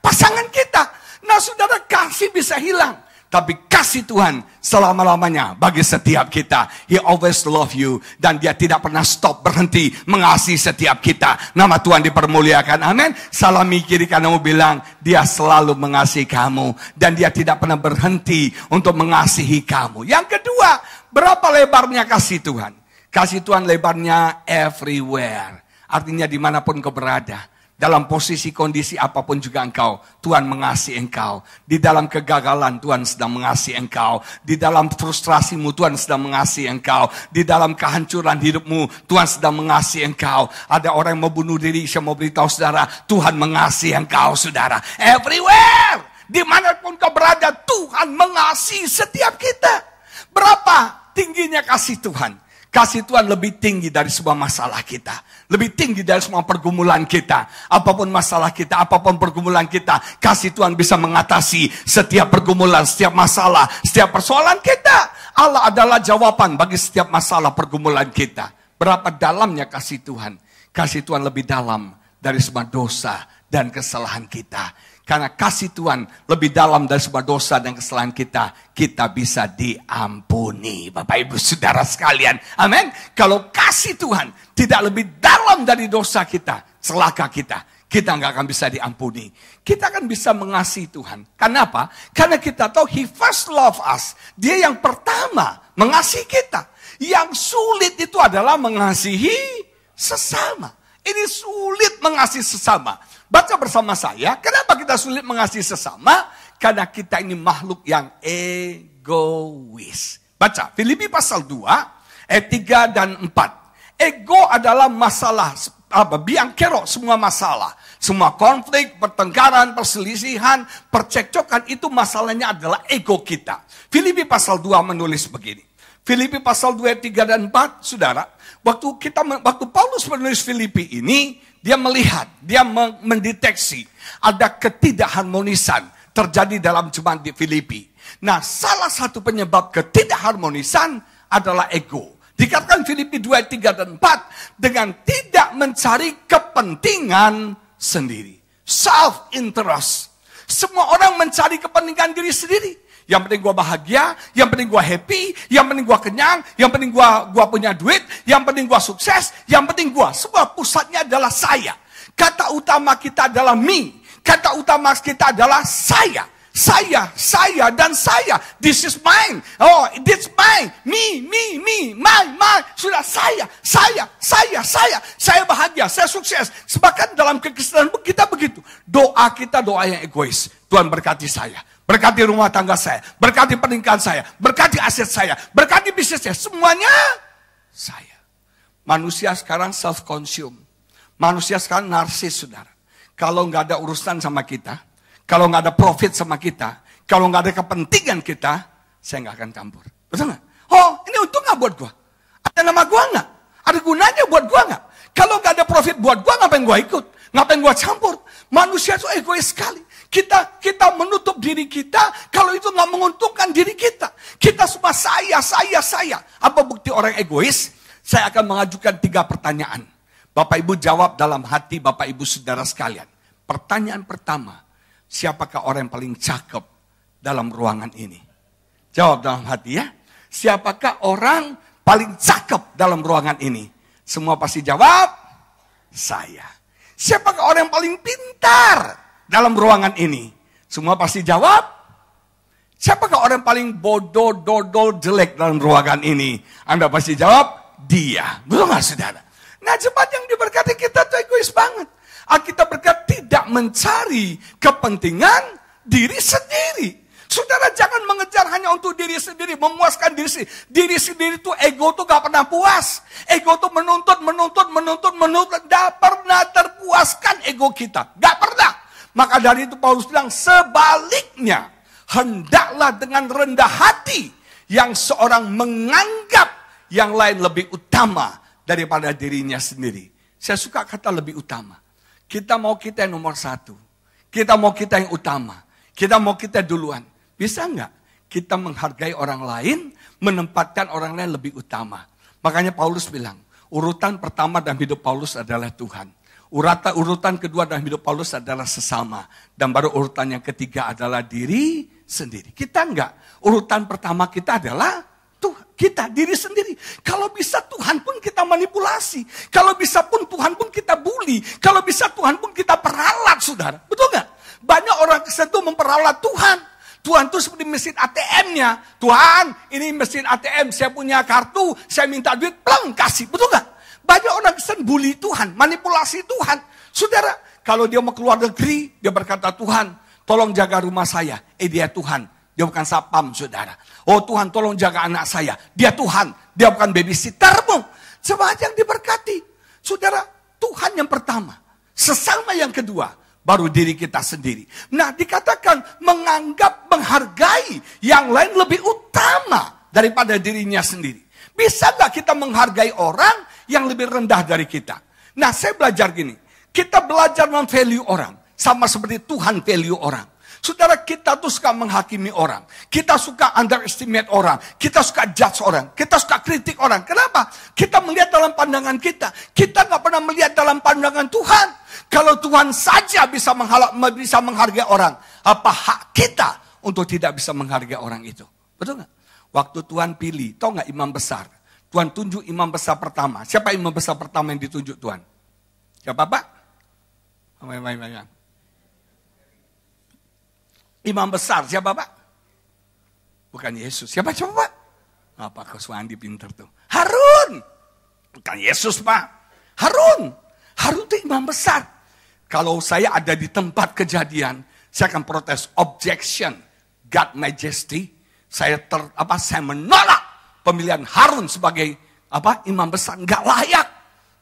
pasangan kita. Nah saudara kasih bisa hilang. Tapi kasih Tuhan selama-lamanya bagi setiap kita. He always love you. Dan dia tidak pernah stop berhenti mengasihi setiap kita. Nama Tuhan dipermuliakan. Amin. Salami kiri kananmu bilang, dia selalu mengasihi kamu. Dan dia tidak pernah berhenti untuk mengasihi kamu. Yang kedua, berapa lebarnya kasih Tuhan? Kasih Tuhan lebarnya everywhere. Artinya di mana pun kau berada dalam posisi kondisi apa pun juga engkau, Tuhan mengasihi engkau. Di dalam kegagalan Tuhan sedang mengasihi engkau. Di dalam frustrasimu Tuhan sedang mengasihi engkau. Di dalam kehancuran hidupmu Tuhan sedang mengasihi engkau. Ada orang yang mau bunuh diri, saya mau beritahu saudara, Tuhan mengasihi engkau saudara. Everywhere, di mana pun kau berada, Tuhan mengasihi setiap kita. Berapa tingginya kasih Tuhan? Kasih Tuhan lebih tinggi dari sebuah masalah kita. Lebih tinggi dari semua pergumulan kita. Apa pun masalah kita, apa pun pergumulan kita. Kasih Tuhan bisa mengatasi setiap pergumulan, setiap masalah, setiap persoalan kita. Allah adalah jawaban bagi setiap masalah pergumulan kita. Berapa dalamnya kasih Tuhan? Kasih Tuhan lebih dalam dari semua dosa dan kesalahan kita. Karena kasih Tuhan lebih dalam dari sebuah dosa dan kesalahan kita, kita bisa diampuni. Bapak Ibu Saudara sekalian, amin. Kalau kasih Tuhan tidak lebih dalam dari dosa kita, celaka kita, kita nggak akan bisa diampuni. Kita akan bisa mengasihi Tuhan. Kenapa? Karena kita tahu He first love us. Dia yang pertama mengasihi kita. Yang sulit itu adalah mengasihi sesama. Ini sulit mengasihi sesama. Baca bersama saya, kenapa kita sulit mengasihi sesama? Karena kita ini makhluk yang egois. Baca, Filipi pasal 2, ayat 3 dan 4. Ego adalah masalah, apa, biangkero semua masalah. Semua konflik, pertengkaran, perselisihan, percekcokan itu masalahnya adalah ego kita. Filipi pasal 2 menulis begini. Filipi pasal 2, 3 dan 4, saudara, waktu kita waktu Paulus menulis Filipi ini, dia melihat, dia mendeteksi ada ketidakharmonisan terjadi dalam jemaat di Filipi. Nah, salah satu penyebab ketidakharmonisan adalah ego. Dikatakan Filipi 2, 3, dan 4 dengan tidak mencari kepentingan sendiri. Self-interest. Semua orang mencari kepentingan diri sendiri. Yang penting gue bahagia, yang penting gue happy, yang penting gue kenyang, yang penting gue gua punya duit, yang penting gue sukses, yang penting gue. Semua pusatnya adalah saya. Kata utama kita adalah me. Kata utama kita adalah saya. Saya, saya, dan saya. This is mine. Oh, this mine. Me, me, me, my, my. Sudah saya, saya, saya, saya. Saya bahagia, saya sukses. Bahkan dalam kekristenan kita begitu. Doa kita doa yang egois. Tuhan berkati saya. Berkati rumah tangga saya. Berkati pernikahan saya. Berkati aset saya. Berkati bisnis saya. Semuanya saya. Manusia sekarang self-consume. Manusia sekarang narsis, saudara. Kalau nggak ada urusan sama kita, kalau nggak ada profit sama kita, kalau nggak ada kepentingan kita, saya nggak akan campur. Betul nggak? Oh, ini untung nggak buat gua? Ada nama gua nggak? Ada gunanya buat gua nggak? Kalau nggak ada profit buat gua, ngapain gua ikut? Ngapain gua campur? Manusia itu egois sekali. Kita kita menutup diri kita kalau itu nggak menguntungkan diri kita. Kita semua saya, saya, saya. Apa bukti orang egois? Saya akan mengajukan tiga pertanyaan. Bapak Ibu jawab dalam hati Bapak Ibu saudara sekalian. Pertanyaan pertama, siapakah orang yang paling cakep dalam ruangan ini? Jawab dalam hati ya. Siapakah orang paling cakep dalam ruangan ini? Semua pasti jawab, saya. Siapakah orang yang paling pintar dalam ruangan ini? Semua pasti jawab, siapakah orang paling bodoh, dodol, jelek dalam ruangan ini? Anda pasti jawab, dia. Betul nggak saudara? Nah jemaat yang diberkati kita tuh egois banget. Alkitab berkata tidak mencari kepentingan diri sendiri. Saudara jangan mengejar hanya untuk diri sendiri, memuaskan diri sendiri. Diri sendiri itu ego tuh gak pernah puas. Ego tuh menuntut, menuntut, menuntut, menuntut. Gak pernah terpuaskan ego kita. Gak pernah. Maka dari itu Paulus bilang sebaliknya. Hendaklah dengan rendah hati yang seorang menganggap yang lain lebih utama daripada dirinya sendiri. Saya suka kata lebih utama. Kita mau kita yang nomor satu. Kita mau kita yang utama. Kita mau kita duluan. Bisa nggak kita menghargai orang lain, menempatkan orang lain lebih utama. Makanya Paulus bilang, urutan pertama dalam hidup Paulus adalah Tuhan. Urutan, urutan kedua dalam hidup Paulus adalah sesama. Dan baru urutan yang ketiga adalah diri sendiri. Kita enggak. Urutan pertama kita adalah kita diri sendiri. Kalau bisa Tuhan pun kita manipulasi. Kalau bisa pun Tuhan pun kita bully. Kalau bisa Tuhan pun kita peralat, saudara. Betul nggak? Banyak orang Kristen itu memperalat Tuhan. Tuhan itu seperti mesin ATM-nya. Tuhan, ini mesin ATM, saya punya kartu, saya minta duit, pelang kasih. Betul nggak? Banyak orang Kristen bully Tuhan, manipulasi Tuhan. Saudara, kalau dia mau keluar negeri, dia berkata, Tuhan, tolong jaga rumah saya. Eh dia Tuhan, dia bukan sapam, saudara. Oh Tuhan, tolong jaga anak saya. Dia Tuhan, dia bukan babysittermu. Semuanya yang diberkati. Saudara, Tuhan yang pertama. Sesama yang kedua, baru diri kita sendiri. Nah, dikatakan menganggap, menghargai yang lain lebih utama daripada dirinya sendiri. Bisa nggak kita menghargai orang yang lebih rendah dari kita? Nah, saya belajar gini. Kita belajar memvalue orang. Sama seperti Tuhan value orang. Saudara kita tuh suka menghakimi orang. Kita suka underestimate orang. Kita suka judge orang. Kita suka kritik orang. Kenapa? Kita melihat dalam pandangan kita. Kita nggak pernah melihat dalam pandangan Tuhan. Kalau Tuhan saja bisa, bisa menghargai orang, apa hak kita untuk tidak bisa menghargai orang itu? Betul nggak? Waktu Tuhan pilih, tau nggak imam besar? Tuhan tunjuk imam besar pertama. Siapa imam besar pertama yang ditunjuk Tuhan? Siapa Pak? Imam besar, siapa Pak? Bukan Yesus. Siapa coba Pak? Apa kau Suandi pinter tuh? Harun. Bukan Yesus Pak. Harun. Harun itu imam besar. Kalau saya ada di tempat kejadian, saya akan protes objection, God Majesty. Saya ter, apa saya menolak pemilihan Harun sebagai apa imam besar nggak layak,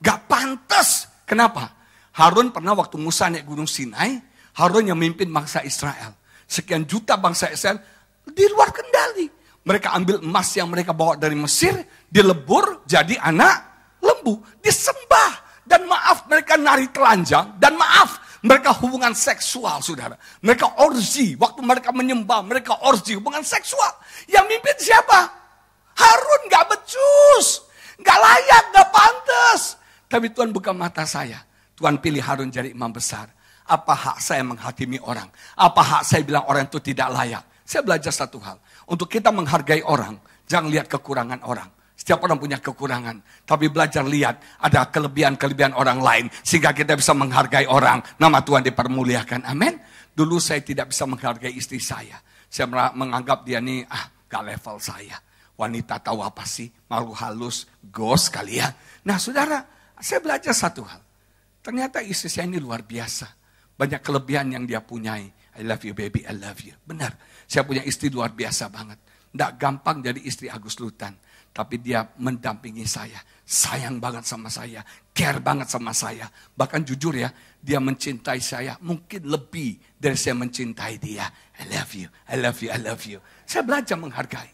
nggak pantas. Kenapa? Harun pernah waktu Musa naik Gunung Sinai, Harun yang memimpin bangsa Israel. Sekian juta bangsa Israel di luar kendali. Mereka ambil emas yang mereka bawa dari Mesir, dilebur jadi anak lembu, disembah. Dan maaf mereka nari telanjang. Dan maaf mereka hubungan seksual saudara. Mereka orgi. Waktu mereka menyembah mereka orgi hubungan seksual. Yang mimpin siapa? Harun gak becus. Gak layak, gak pantas. Tapi Tuhan buka mata saya. Tuhan pilih Harun jadi imam besar. Apa hak saya menghakimi orang? Apa hak saya bilang orang itu tidak layak? Saya belajar satu hal. Untuk kita menghargai orang, jangan lihat kekurangan orang. Setiap orang punya kekurangan. Tapi belajar lihat ada kelebihan-kelebihan orang lain. Sehingga kita bisa menghargai orang. Nama Tuhan dipermuliakan. Amin. Dulu saya tidak bisa menghargai istri saya. Saya menganggap dia ini ah gak level saya. Wanita tahu apa sih? Malu halus, gos kali ya. Nah saudara, saya belajar satu hal. Ternyata istri saya ini luar biasa. Banyak kelebihan yang dia punyai. I love you baby, I love you. Benar, saya punya istri luar biasa banget. Tidak gampang jadi istri Agus Lutan. Tapi dia mendampingi saya. Sayang banget sama saya. Care banget sama saya. Bahkan jujur ya, dia mencintai saya mungkin lebih dari saya mencintai dia. I love you, I love you, I love you. Saya belajar menghargai.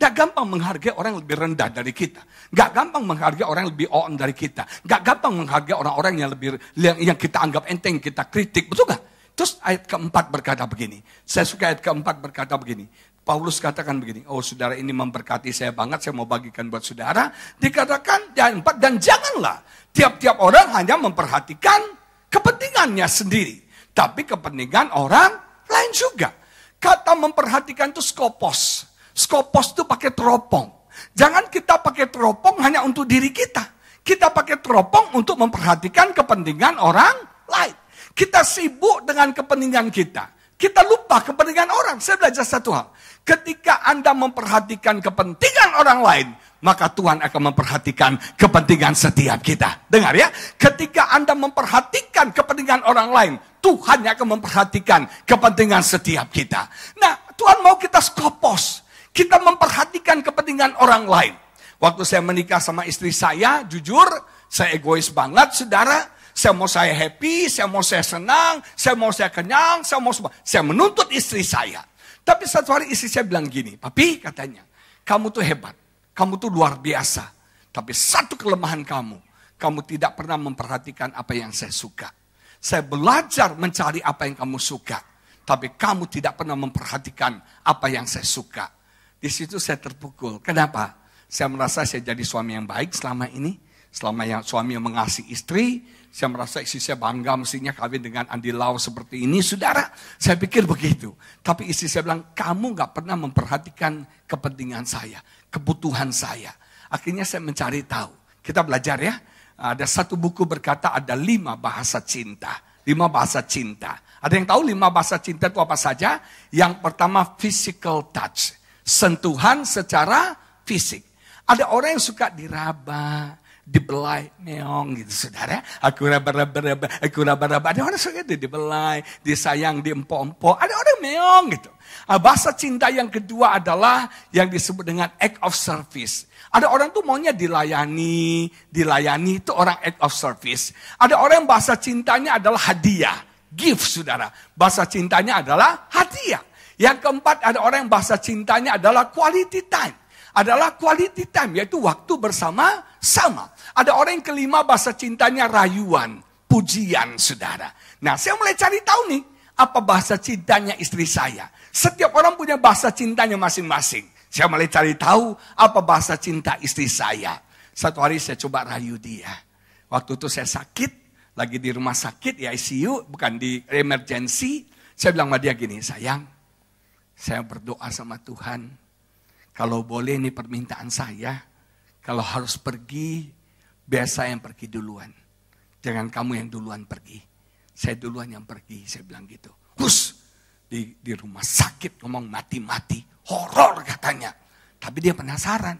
Gak gampang menghargai orang yang lebih rendah dari kita. Gak gampang menghargai orang yang lebih on dari kita. Gak gampang menghargai orang-orang yang lebih yang, yang kita anggap enteng, kita kritik. Betul gak? Terus ayat keempat berkata begini. Saya suka ayat keempat berkata begini. Paulus katakan begini, oh saudara ini memberkati saya banget, saya mau bagikan buat saudara. Dikatakan di ayat 4, dan janganlah tiap-tiap orang hanya memperhatikan kepentingannya sendiri. Tapi kepentingan orang lain juga. Kata memperhatikan itu skopos. Skopos itu pakai teropong. Jangan kita pakai teropong hanya untuk diri kita. Kita pakai teropong untuk memperhatikan kepentingan orang lain. Kita sibuk dengan kepentingan kita. Kita lupa kepentingan orang. Saya belajar satu hal. Ketika Anda memperhatikan kepentingan orang lain, maka Tuhan akan memperhatikan kepentingan setiap kita. Dengar ya, ketika Anda memperhatikan kepentingan orang lain, Tuhan akan memperhatikan kepentingan setiap kita. Nah, Tuhan mau kita skopos. Kita memperhatikan kepentingan orang lain. Waktu saya menikah sama istri saya, jujur, saya egois banget, saudara. Saya mau saya happy, saya mau saya senang, saya mau saya kenyang, saya mau semua. Saya menuntut istri saya. Tapi satu hari istri saya bilang gini, papi katanya, kamu tuh hebat, kamu tuh luar biasa. Tapi satu kelemahan kamu, kamu tidak pernah memperhatikan apa yang saya suka. Saya belajar mencari apa yang kamu suka. Tapi kamu tidak pernah memperhatikan apa yang saya suka. Di situ saya terpukul. Kenapa? Saya merasa saya jadi suami yang baik selama ini. Selama yang suami yang mengasihi istri, saya merasa istri saya bangga mestinya kawin dengan Andi Lau seperti ini. Saudara, saya pikir begitu. Tapi istri saya bilang, kamu gak pernah memperhatikan kepentingan saya, kebutuhan saya. Akhirnya saya mencari tahu. Kita belajar ya. Ada satu buku berkata ada lima bahasa cinta. Lima bahasa cinta. Ada yang tahu lima bahasa cinta itu apa saja? Yang pertama physical touch. Sentuhan secara fisik. Ada orang yang suka diraba, dibelai meong gitu saudara. Aku raba-raba, aku raba-raba. Ada orang suka itu dibelai, disayang, diempok-empok. Ada orang meong gitu. Nah, bahasa cinta yang kedua adalah yang disebut dengan act of service. Ada orang tuh maunya dilayani, dilayani itu orang act of service. Ada orang yang bahasa cintanya adalah hadiah, gift saudara. Bahasa cintanya adalah hadiah. Yang keempat ada orang yang bahasa cintanya adalah quality time adalah quality time, yaitu waktu bersama-sama. Ada orang yang kelima bahasa cintanya rayuan, pujian saudara. Nah saya mulai cari tahu nih, apa bahasa cintanya istri saya. Setiap orang punya bahasa cintanya masing-masing. Saya mulai cari tahu apa bahasa cinta istri saya. Satu hari saya coba rayu dia. Waktu itu saya sakit, lagi di rumah sakit, ya ICU, bukan di emergency. Saya bilang sama dia gini, sayang, saya berdoa sama Tuhan. Kalau boleh ini permintaan saya, kalau harus pergi, biar saya yang pergi duluan. Jangan kamu yang duluan pergi. Saya duluan yang pergi, saya bilang gitu. Hus, di, di rumah sakit ngomong mati-mati, horor katanya. Tapi dia penasaran,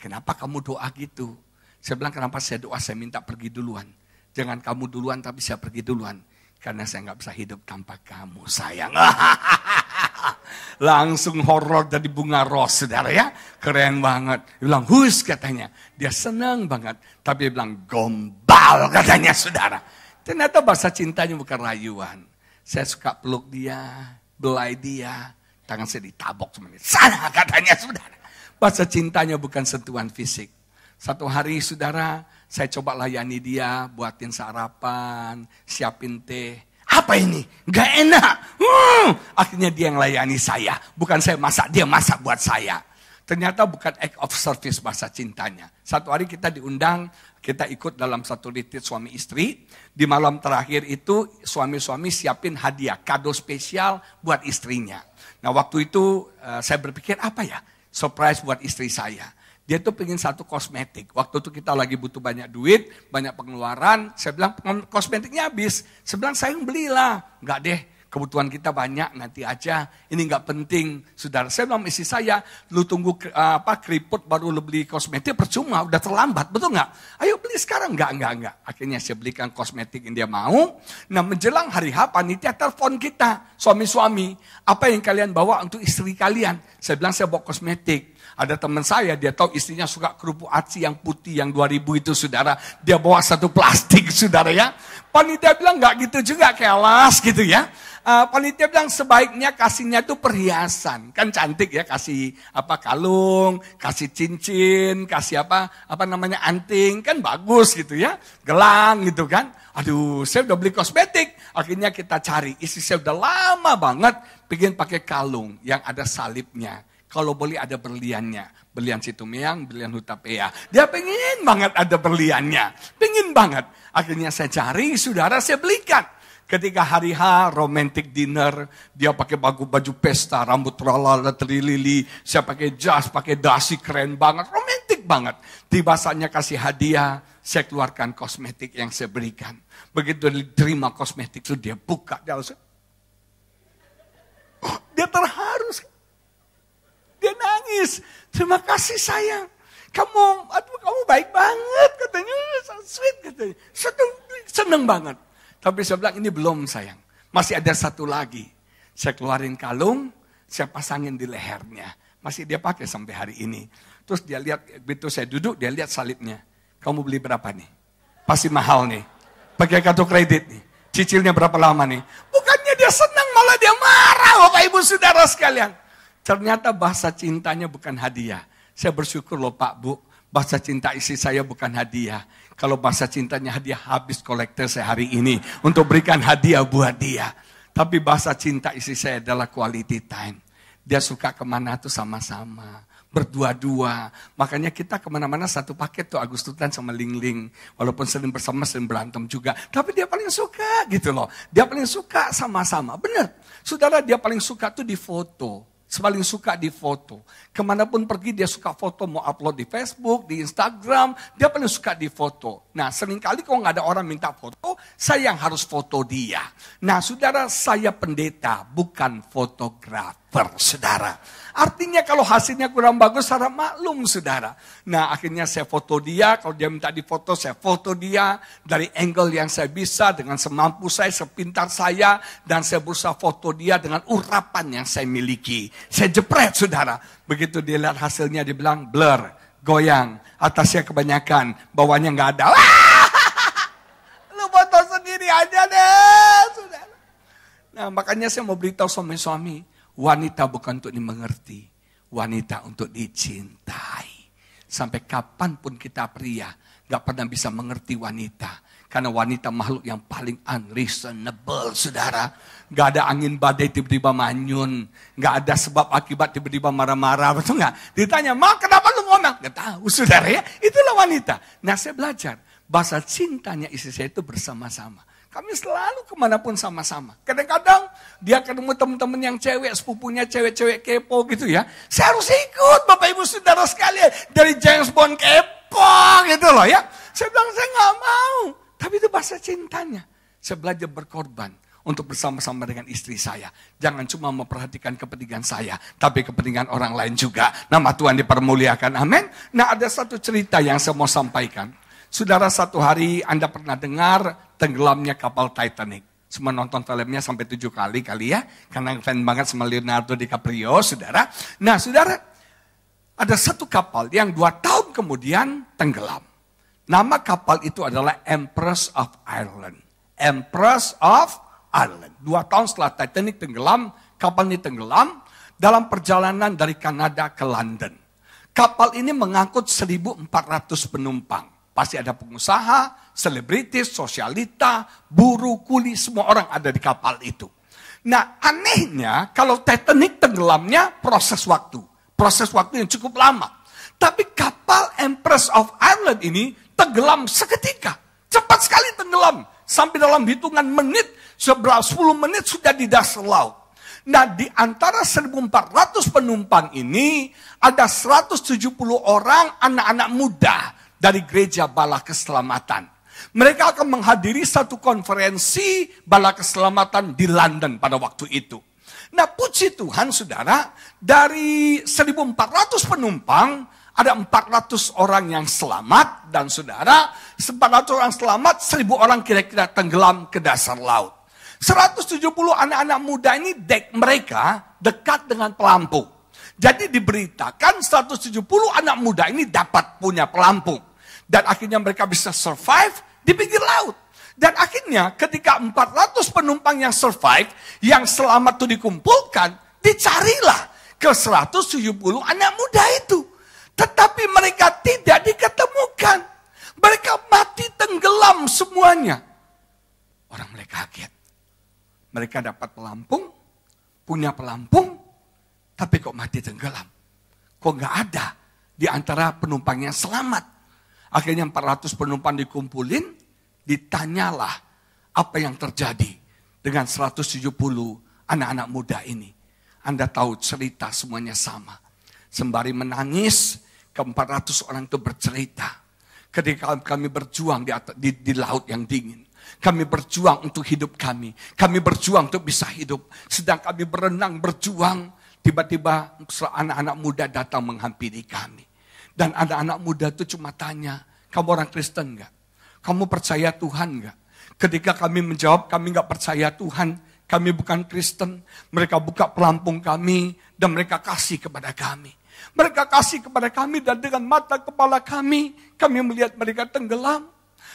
kenapa kamu doa gitu? Saya bilang kenapa saya doa, saya minta pergi duluan. Jangan kamu duluan tapi saya pergi duluan. Karena saya nggak bisa hidup tanpa kamu sayang. (laughs) (laughs) Langsung horor dari bunga ros saudara ya. Keren banget. Dia bilang hus katanya. Dia senang banget. Tapi dia bilang gombal katanya saudara. Ternyata bahasa cintanya bukan rayuan. Saya suka peluk dia, belai dia. Tangan saya ditabok semuanya. Sana katanya saudara. Bahasa cintanya bukan sentuhan fisik. Satu hari saudara, saya coba layani dia, buatin sarapan, siapin teh. Apa ini? Gak enak. Hmm. Akhirnya dia yang layani saya. Bukan saya masak, dia masak buat saya. Ternyata bukan act of service bahasa cintanya. Satu hari kita diundang, kita ikut dalam satu retreat suami istri. Di malam terakhir itu suami-suami siapin hadiah, kado spesial buat istrinya. Nah waktu itu uh, saya berpikir apa ya? Surprise buat istri saya. Dia tuh pengen satu kosmetik. Waktu itu kita lagi butuh banyak duit, banyak pengeluaran. Saya bilang kosmetiknya habis. Saya bilang saya belilah. Enggak deh, kebutuhan kita banyak nanti aja. Ini enggak penting. Saudara, saya bilang istri saya, lu tunggu apa keriput baru lu beli kosmetik percuma, udah terlambat, betul enggak? Ayo beli sekarang, enggak, enggak, enggak. Akhirnya saya belikan kosmetik yang dia mau. Nah menjelang hari H, panitia telepon kita, suami-suami, apa yang kalian bawa untuk istri kalian? Saya bilang saya bawa kosmetik. Ada teman saya, dia tahu istrinya suka kerupuk aci yang putih, yang 2000 itu saudara. Dia bawa satu plastik (laughs) saudara ya. Panitia bilang nggak gitu juga, kelas gitu ya. Uh, panitia bilang sebaiknya kasihnya itu perhiasan. Kan cantik ya, kasih apa kalung, kasih cincin, kasih apa apa namanya anting, kan bagus gitu ya. Gelang gitu kan. Aduh, saya udah beli kosmetik. Akhirnya kita cari. Istri saya udah lama banget pengen pakai kalung yang ada salibnya. Kalau boleh ada berliannya. Berlian Situmeang, berlian Hutapea. Dia pengen banget ada berliannya. Pengen banget. Akhirnya saya cari, saudara saya belikan. Ketika hari H, romantic dinner, dia pakai baju baju pesta, rambut terlalu terilili, saya pakai jas, pakai dasi, keren banget, romantic banget. Tiba saatnya kasih hadiah, saya keluarkan kosmetik yang saya berikan. Begitu diterima kosmetik itu dia buka, dia langsung, dia terharu. Dia nangis. Terima kasih sayang. Kamu, aduh kamu baik banget katanya. Sweet katanya. Seneng, seneng banget. Tapi saya bilang ini belum sayang. Masih ada satu lagi. Saya keluarin kalung, saya pasangin di lehernya. Masih dia pakai sampai hari ini. Terus dia lihat, begitu saya duduk, dia lihat salibnya. Kamu beli berapa nih? Pasti mahal nih. Pakai kartu kredit nih. Cicilnya berapa lama nih? Bukannya dia senang, malah dia marah Bapak Ibu Saudara sekalian. Ternyata bahasa cintanya bukan hadiah. Saya bersyukur loh Pak Bu, bahasa cinta istri saya bukan hadiah. Kalau bahasa cintanya hadiah habis kolektor saya hari ini untuk berikan hadiah buat dia. Tapi bahasa cinta istri saya adalah quality time. Dia suka ke mana tuh sama-sama berdua-dua. Makanya kita ke mana-mana satu paket tuh Agustusan sama Ling Ling. Walaupun sering bersama, sering berantem juga. Tapi dia paling suka gitu loh. Dia paling suka sama-sama. Benar. Saudara dia paling suka tuh di foto paling suka di foto. Ke mana pun pergi dia suka foto, mau upload di Facebook, di Instagram, dia paling suka di foto. Nah sering kali kalau nggak ada orang minta foto, saya yang harus foto dia. Nah saudara, saya pendeta, bukan fotografer, saudara. Artinya kalau hasilnya kurang bagus, saya maklum saudara. Nah akhirnya saya foto dia, kalau dia minta difoto, saya foto dia dari angle yang saya bisa, dengan semampu saya, sepintar saya, dan saya berusaha foto dia dengan urapan yang saya miliki. Saya jepret saudara. Begitu dia lihat hasilnya, dia bilang blur, goyang, atasnya kebanyakan, bawahnya nggak ada. (laughs) Lu foto sendiri aja deh, saudara. Nah makanya saya mau beritahu suami-suami, Wanita bukan untuk dimengerti, wanita untuk dicintai. Sampai kapan pun kita pria, gak pernah bisa mengerti wanita. Karena wanita makhluk yang paling unreasonable, saudara. Gak ada angin badai tiba-tiba manyun. Gak ada sebab akibat tiba-tiba marah-marah, betul gak? Ditanya, ma kenapa lu ngomong? Gak tahu, saudara ya. Itulah wanita. Nah saya belajar Bahasa cintanya istri saya itu bersama-sama. Kami selalu ke mana pun sama-sama. Kadang-kadang dia ketemu teman-teman yang cewek, sepupunya cewek-cewek kepo gitu ya. Saya harus ikut Bapak Ibu Saudara sekalian. Dari James Bond kepo gitu loh ya. Saya bilang saya nggak mau. Tapi itu bahasa cintanya. Saya belajar berkorban untuk bersama-sama dengan istri saya. Jangan cuma memperhatikan kepentingan saya, tapi kepentingan orang lain juga. Nama Tuhan dipermuliakan, amin. Nah ada satu cerita yang saya mau sampaikan. Saudara satu hari Anda pernah dengar tenggelamnya kapal Titanic. Semua nonton filmnya sampai tujuh kali kali ya. Karena fan banget sama Leonardo DiCaprio, saudara. Nah saudara, ada satu kapal yang dua tahun kemudian tenggelam. Nama kapal itu adalah Empress of Ireland. Empress of Ireland. Dua tahun setelah Titanic tenggelam, kapal ini tenggelam dalam perjalanan dari Kanada ke London. Kapal ini mengangkut 1.400 penumpang. Pasti ada pengusaha, selebritis, sosialita, buruh, kuli, semua orang ada di kapal itu. Nah anehnya kalau Titanic tenggelamnya proses waktu. Proses waktu yang cukup lama. Tapi kapal Empress of Ireland ini tenggelam seketika. Cepat sekali tenggelam. Sampai dalam hitungan menit, seberapa 10 menit sudah di dasar laut. Nah di antara 1400 penumpang ini ada 170 orang anak-anak muda dari gereja bala keselamatan. Mereka akan menghadiri satu konferensi bala keselamatan di London pada waktu itu. Nah puji Tuhan saudara, dari 1400 penumpang, ada 400 orang yang selamat, dan saudara, 400 orang selamat, 1000 orang kira-kira tenggelam ke dasar laut. 170 anak-anak muda ini dek mereka dekat dengan pelampung. Jadi diberitakan 170 anak muda ini dapat punya pelampung. Dan akhirnya mereka bisa survive di pinggir laut. Dan akhirnya ketika 400 penumpang yang survive, yang selamat itu dikumpulkan, dicarilah ke 170 anak muda itu. Tetapi mereka tidak diketemukan. Mereka mati tenggelam semuanya. Orang mereka kaget. Mereka dapat pelampung, punya pelampung, tapi kok mati tenggelam. Kok nggak ada di antara penumpang yang selamat. Akhirnya 400 penumpang dikumpulin, ditanyalah apa yang terjadi dengan 170 anak-anak muda ini. Anda tahu cerita semuanya sama. Sembari menangis, ke 400 orang itu bercerita. Ketika kami berjuang di, atas, di, di laut yang dingin. Kami berjuang untuk hidup kami. Kami berjuang untuk bisa hidup. Sedang kami berenang, berjuang. Tiba-tiba anak-anak muda datang menghampiri kami. Dan anak-anak muda itu cuma tanya, kamu orang Kristen enggak? Kamu percaya Tuhan enggak? Ketika kami menjawab kami enggak percaya Tuhan, kami bukan Kristen. Mereka buka pelampung kami dan mereka kasih kepada kami. Mereka kasih kepada kami dan dengan mata kepala kami, kami melihat mereka tenggelam.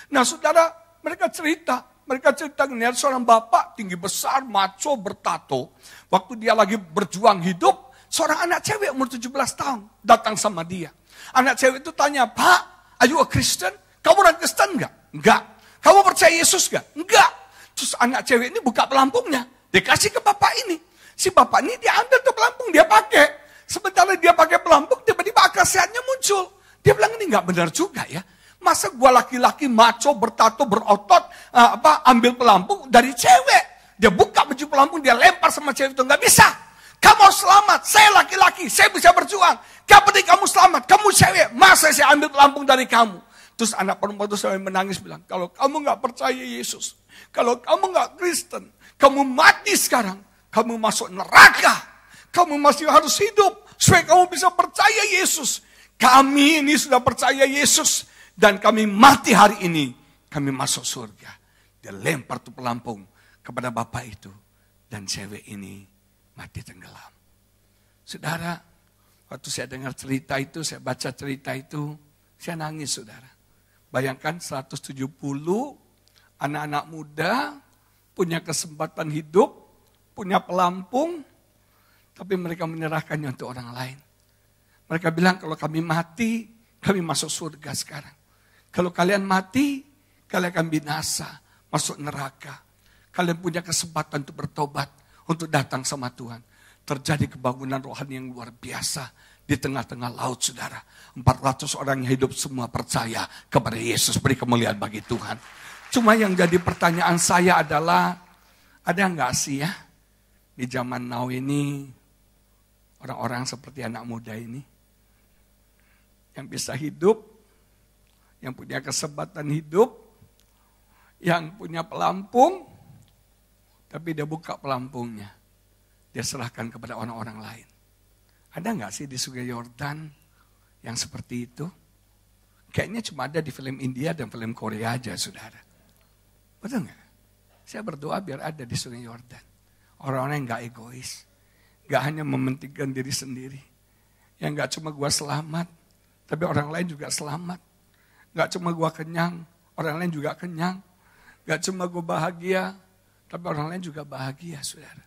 Nah saudara, mereka cerita, mereka cerita melihat seorang bapak tinggi besar, maco, bertato. Waktu dia lagi berjuang hidup, seorang anak cewek umur 17 tahun datang sama dia. Anak cewek itu tanya, Pak, are you a Christian? Kamu orang Kristen enggak? Enggak. Kamu percaya Yesus enggak? Enggak. Terus anak cewek ini buka pelampungnya. Dikasih ke bapak ini. Si bapak ini dia ambil tuh pelampung, dia pakai. Sementara dia pakai pelampung, tiba-tiba akal sehatnya muncul. Dia bilang ini enggak benar juga ya. Masa gua laki-laki maco, bertato, berotot, uh, apa ambil pelampung dari cewek. Dia buka baju pelampung, dia lempar sama cewek itu. Enggak bisa. Kamu selamat, saya laki-laki, saya bisa berjuang. Gak penting kamu selamat, kamu cewek, masa saya ambil pelampung dari kamu? Terus anak perempuan itu sampai menangis bilang, kalau kamu gak percaya Yesus, kalau kamu gak Kristen, kamu mati sekarang, kamu masuk neraka. Kamu masih harus hidup supaya kamu bisa percaya Yesus. Kami ini sudah percaya Yesus dan kami mati hari ini, kami masuk surga. Dia lempar tuh pelampung kepada bapak itu dan cewek ini mati tenggelam. Saudara, waktu saya dengar cerita itu, saya baca cerita itu, saya nangis saudara. Bayangkan 170 anak-anak muda punya kesempatan hidup, punya pelampung, tapi mereka menyerahkannya untuk orang lain. Mereka bilang kalau kami mati, kami masuk surga sekarang. Kalau kalian mati, kalian akan binasa, masuk neraka. Kalian punya kesempatan untuk bertobat untuk datang sama Tuhan. Terjadi kebangunan rohani yang luar biasa di tengah-tengah laut saudara. 400 orang yang hidup semua percaya kepada Yesus. Beri kemuliaan bagi Tuhan. Cuma yang jadi pertanyaan saya adalah, ada nggak sih ya di zaman now ini orang-orang seperti anak muda ini yang bisa hidup, yang punya kesempatan hidup, yang punya pelampung, tapi dia buka pelampungnya. Dia serahkan kepada orang-orang lain. Ada nggak sih di Sungai Yordan yang seperti itu? Kayaknya cuma ada di film India dan film Korea aja, saudara. Betul nggak? Saya berdoa biar ada di Sungai Yordan. Orang-orang yang nggak egois. Nggak hanya mementingkan diri sendiri. Yang nggak cuma gua selamat, tapi orang lain juga selamat. Nggak cuma gua kenyang, orang lain juga kenyang. Nggak cuma gua bahagia, tapi orang lain juga bahagia, saudara.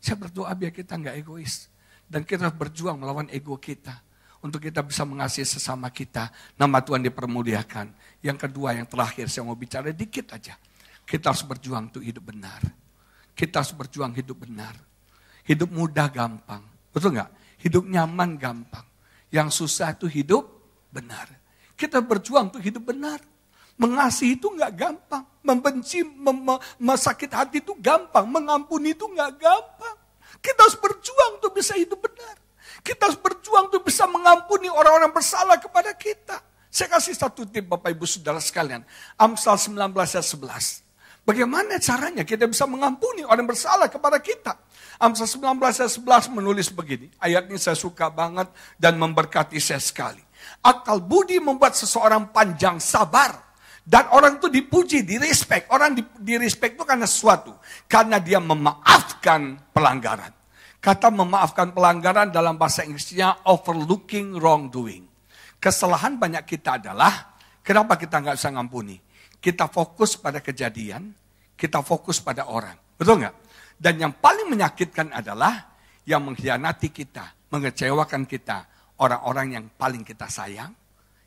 Saya berdoa biar kita nggak egois. Dan kita berjuang melawan ego kita. Untuk kita bisa mengasihi sesama kita. Nama Tuhan dipermuliakan. Yang kedua, yang terakhir saya mau bicara dikit aja. Kita harus berjuang untuk hidup benar. Kita harus berjuang hidup benar. Hidup mudah gampang. Betul nggak? Hidup nyaman gampang. Yang susah itu hidup benar. Kita berjuang untuk hidup benar. Mengasihi itu nggak gampang. Membenci, mem mesakit hati itu gampang. Mengampuni itu nggak gampang. Kita harus berjuang untuk bisa hidup benar. Kita harus berjuang untuk bisa mengampuni orang-orang bersalah kepada kita. Saya kasih satu tip Bapak Ibu Saudara sekalian. Amsal 19 ayat 11. Bagaimana caranya kita bisa mengampuni orang bersalah kepada kita? Amsal 19 ayat 11 menulis begini. Ayat ini saya suka banget dan memberkati saya sekali. Akal budi membuat seseorang panjang sabar. Dan orang itu dipuji, direspek. Orang di, direspek itu karena sesuatu. Karena dia memaafkan pelanggaran. Kata memaafkan pelanggaran dalam bahasa Inggrisnya overlooking wrongdoing. Kesalahan banyak kita adalah, kenapa kita nggak bisa ngampuni? Kita fokus pada kejadian, kita fokus pada orang. Betul nggak? Dan yang paling menyakitkan adalah yang mengkhianati kita, mengecewakan kita, orang-orang yang paling kita sayang,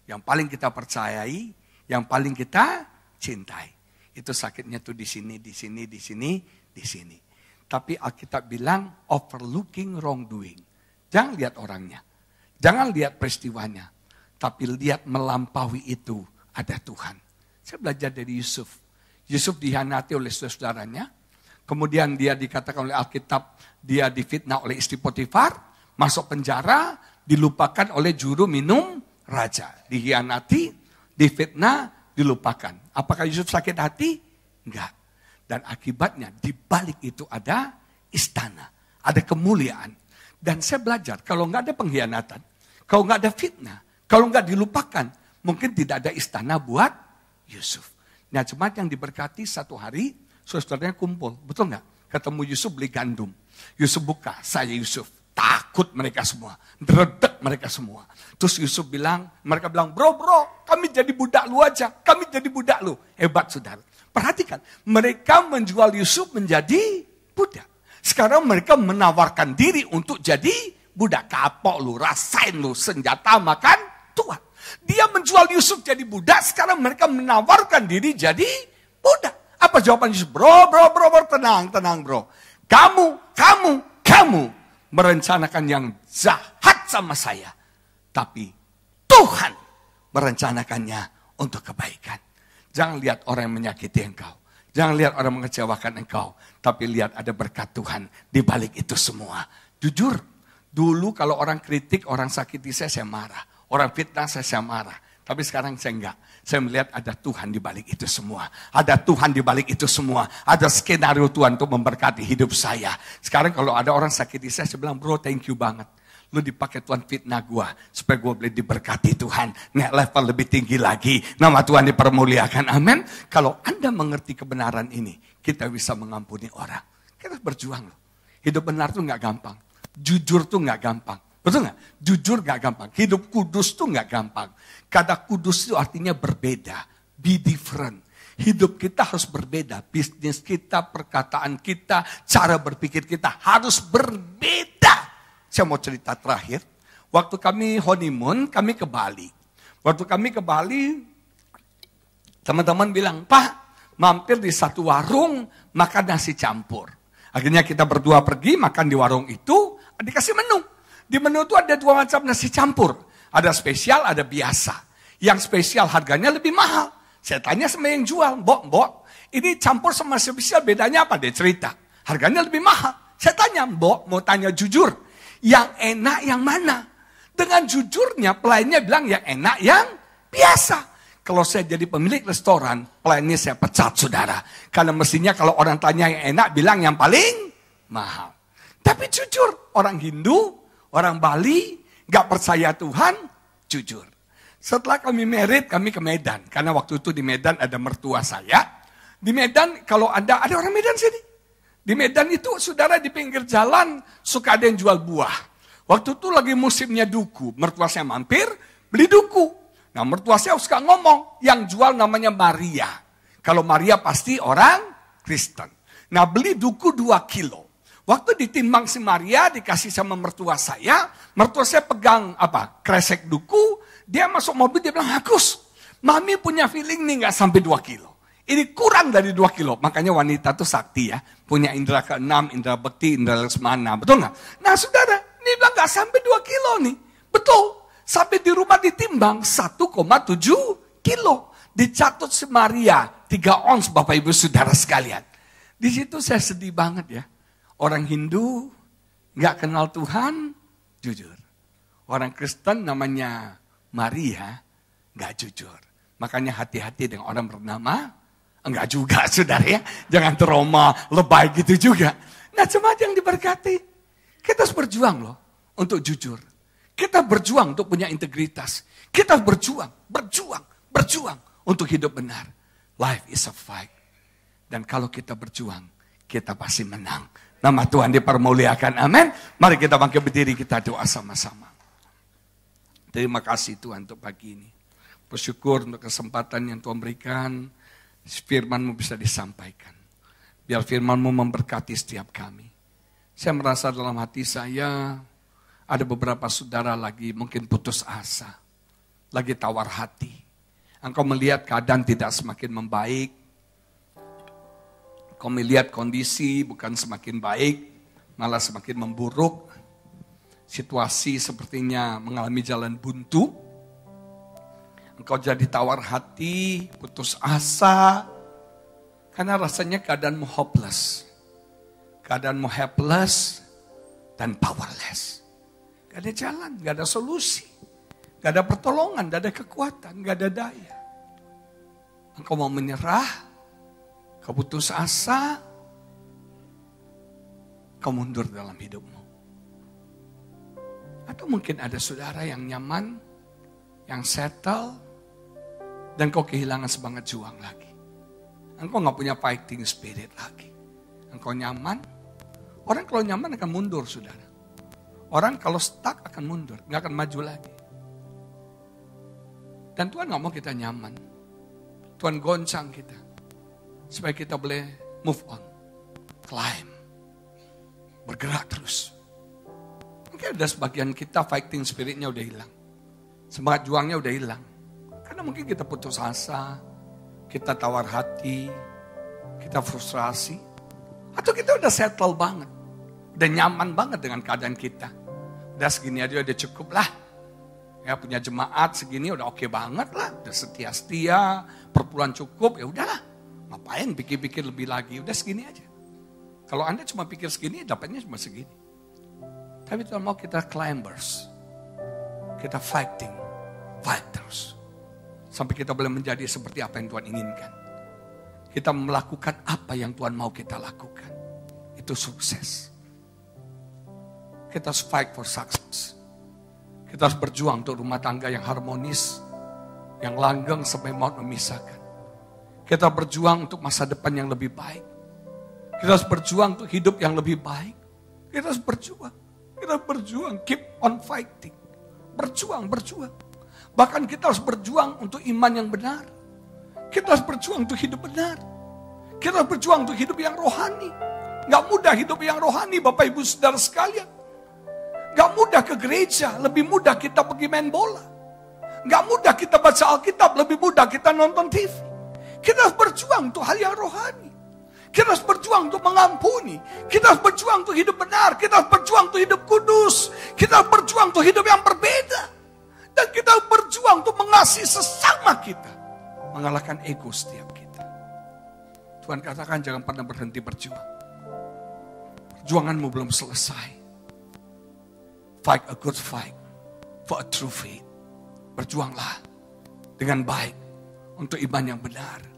yang paling kita percayai, yang paling kita cintai. Itu sakitnya tuh di sini, di sini, di sini, di sini. Tapi Alkitab bilang overlooking wrongdoing. Jangan lihat orangnya. Jangan lihat peristiwanya. Tapi lihat melampaui itu ada Tuhan. Saya belajar dari Yusuf. Yusuf dihianati oleh saudara-saudaranya. Kemudian dia dikatakan oleh Alkitab, dia difitnah oleh istri Potifar, masuk penjara, dilupakan oleh juru minum raja. Dihianati, difitnah, dilupakan. Apakah Yusuf sakit hati? Enggak. Dan akibatnya di balik itu ada istana, ada kemuliaan. Dan saya belajar, kalau nggak ada pengkhianatan, kalau nggak ada fitnah, kalau nggak dilupakan, mungkin tidak ada istana buat Yusuf. Nah, cuma yang diberkati satu hari, saudara-saudaranya kumpul, betul nggak? Ketemu Yusuf beli gandum. Yusuf buka, saya Yusuf. Takut mereka semua, dredek mereka semua. Terus Yusuf bilang, mereka bilang, bro, bro, kami jadi budak lu aja. Kami jadi budak lu. Hebat, saudara. Perhatikan, mereka menjual Yusuf menjadi budak. Sekarang mereka menawarkan diri untuk jadi budak. Kapok lu, rasain lu, senjata makan Tuhan. Dia menjual Yusuf jadi budak, sekarang mereka menawarkan diri jadi budak. Apa jawaban Yusuf? Bro, bro, bro, bro, tenang, tenang bro. Kamu, kamu, kamu merencanakan yang jahat sama saya. Tapi Tuhan merencanakannya untuk kebaikan. Jangan lihat orang yang menyakiti engkau. Jangan lihat orang mengecewakan engkau. Tapi lihat ada berkat Tuhan di balik itu semua. Jujur, dulu kalau orang kritik, orang sakiti saya, saya marah. Orang fitnah saya, saya marah. Tapi sekarang saya enggak. Saya melihat ada Tuhan di balik itu semua. Ada Tuhan di balik itu semua. Ada skenario Tuhan untuk memberkati hidup saya. Sekarang kalau ada orang sakiti saya, saya bilang, bro thank you banget. Lu dipakai Tuhan fitnah gua. Supaya gua boleh diberkati Tuhan. Naik level lebih tinggi lagi. Nama Tuhan dipermuliakan. Amin. Kalau Anda mengerti kebenaran ini. Kita bisa mengampuni orang. Kita berjuang loh. Hidup benar tuh nggak gampang. Jujur tuh nggak gampang. Betul nggak? Jujur nggak gampang. Hidup kudus tuh nggak gampang. Kata kudus itu artinya berbeda. Be different. Hidup kita harus berbeda. Bisnis kita, perkataan kita, cara berpikir kita harus berbeda. Saya mau cerita terakhir. Waktu kami honeymoon, kami ke Bali. Waktu kami ke Bali, teman-teman bilang, Pak, mampir di satu warung, makan nasi campur. Akhirnya kita berdua pergi, makan di warung itu, dikasih menu. Di menu itu ada dua macam nasi campur. Ada spesial, ada biasa. Yang spesial harganya lebih mahal. Saya tanya sama yang jual, mbok, mbok, ini campur sama spesial bedanya apa? Dia cerita. Harganya lebih mahal. Saya tanya, mbok, mau tanya jujur. Yang enak yang mana? Dengan jujurnya pelayannya bilang yang enak yang biasa. Kalau saya jadi pemilik restoran, pelayannya saya pecat saudara. Karena mestinya kalau orang tanya yang enak, bilang yang paling mahal. Tapi jujur, orang Hindu, orang Bali, gak percaya Tuhan, jujur. Setelah kami merit, kami ke Medan. Karena waktu itu di Medan ada mertua saya. Di Medan, kalau ada, ada orang Medan sini. Di Medan itu, saudara di pinggir jalan, suka ada yang jual buah. Waktu itu lagi musimnya duku. Mertua saya mampir, beli duku. Nah mertua saya suka ngomong, yang jual namanya Maria. Kalau Maria pasti orang Kristen. Nah beli duku 2 kilo. Waktu ditimbang si Maria dikasih sama mertua saya, mertua saya pegang apa? Kresek duku, dia masuk mobil dia bilang, "Agus, mami punya feeling nih nggak sampai 2 kilo." Ini kurang dari 2 kilo. Makanya wanita tuh sakti ya. Punya indera keenam, indera bekti, indera lesmana. Betul nggak? Nah saudara, ini bilang nggak sampai 2 kilo nih. Betul. Sampai di rumah ditimbang 1,7 kilo. Dicatut si Maria, 3 ons Bapak Ibu Saudara sekalian. Di situ saya sedih banget ya. Orang Hindu nggak kenal Tuhan, jujur. Orang Kristen namanya Maria nggak jujur. Makanya hati-hati dengan orang bernama enggak juga (laughs) saudara ya. Jangan trauma lebay gitu juga. Nah cuma yang diberkati. Kita harus berjuang loh untuk jujur. Kita berjuang untuk punya integritas. Kita berjuang, berjuang, berjuang untuk hidup benar. Life is a fight. Dan kalau kita berjuang, kita pasti menang. Nama Tuhan dipermuliakan. Amin. Mari kita bangkit berdiri, kita doa sama-sama. Terima kasih Tuhan untuk pagi ini. Bersyukur untuk kesempatan yang Tuhan berikan. Firmanmu bisa disampaikan. Biar firmanmu memberkati setiap kami. Saya merasa dalam hati saya ada beberapa saudara lagi mungkin putus asa. Lagi tawar hati. Engkau melihat keadaan tidak semakin membaik Kau melihat kondisi bukan semakin baik, malah semakin memburuk. Situasi sepertinya mengalami jalan buntu. Engkau jadi tawar hati, putus asa, karena rasanya keadaanmu hopeless. Keadaanmu helpless dan powerless. Gak ada jalan, gak ada solusi. Gak ada pertolongan, gak ada kekuatan, gak ada daya. Engkau mau menyerah, Kau putus asa, kau mundur dalam hidupmu. Atau mungkin ada saudara yang nyaman, yang settle, dan kau kehilangan semangat juang lagi. Engkau nggak punya fighting spirit lagi. Engkau nyaman, orang kalau nyaman akan mundur saudara. Orang kalau stuck akan mundur, nggak akan maju lagi. Dan Tuhan nggak mau kita nyaman. Tuhan goncang kita supaya kita boleh move on, climb, bergerak terus. Mungkin ada sebagian kita fighting spiritnya udah hilang, semangat juangnya udah hilang. Karena mungkin kita putus asa, kita tawar hati, kita frustrasi, atau kita udah settle banget, udah nyaman banget dengan keadaan kita. Udah segini aja udah cukup lah. Ya punya jemaat segini udah oke okay banget lah, udah setia-setia, perpuluhan cukup, ya udahlah Ngapain pikir-pikir lebih lagi? Udah segini aja. Kalau Anda cuma pikir segini, dapatnya cuma segini. Tapi Tuhan mau kita climbers. Kita fighting. Fighters. Sampai kita boleh menjadi seperti apa yang Tuhan inginkan. Kita melakukan apa yang Tuhan mau kita lakukan. Itu sukses. Kita harus fight for success. Kita harus berjuang untuk rumah tangga yang harmonis, yang langgeng sampai mau memisahkan. Kita berjuang untuk masa depan yang lebih baik. Kita harus berjuang untuk hidup yang lebih baik. Kita harus berjuang. Kita harus berjuang. Keep on fighting. Berjuang, berjuang. Bahkan kita harus berjuang untuk iman yang benar. Kita harus berjuang untuk hidup benar. Kita harus berjuang untuk hidup yang rohani. Gak mudah hidup yang rohani Bapak Ibu Saudara sekalian. Gak mudah ke gereja, lebih mudah kita pergi main bola. Gak mudah kita baca Alkitab, lebih mudah kita nonton TV. Kita harus berjuang untuk hal yang rohani. Kita harus berjuang untuk mengampuni. Kita harus berjuang untuk hidup benar. Kita harus berjuang untuk hidup kudus. Kita harus berjuang untuk hidup yang berbeda. Dan kita harus berjuang untuk mengasihi sesama kita. Mengalahkan ego setiap kita. Tuhan katakan jangan pernah berhenti berjuang. Perjuanganmu belum selesai. Fight a good fight for a true faith. Berjuanglah dengan baik untuk iman yang benar.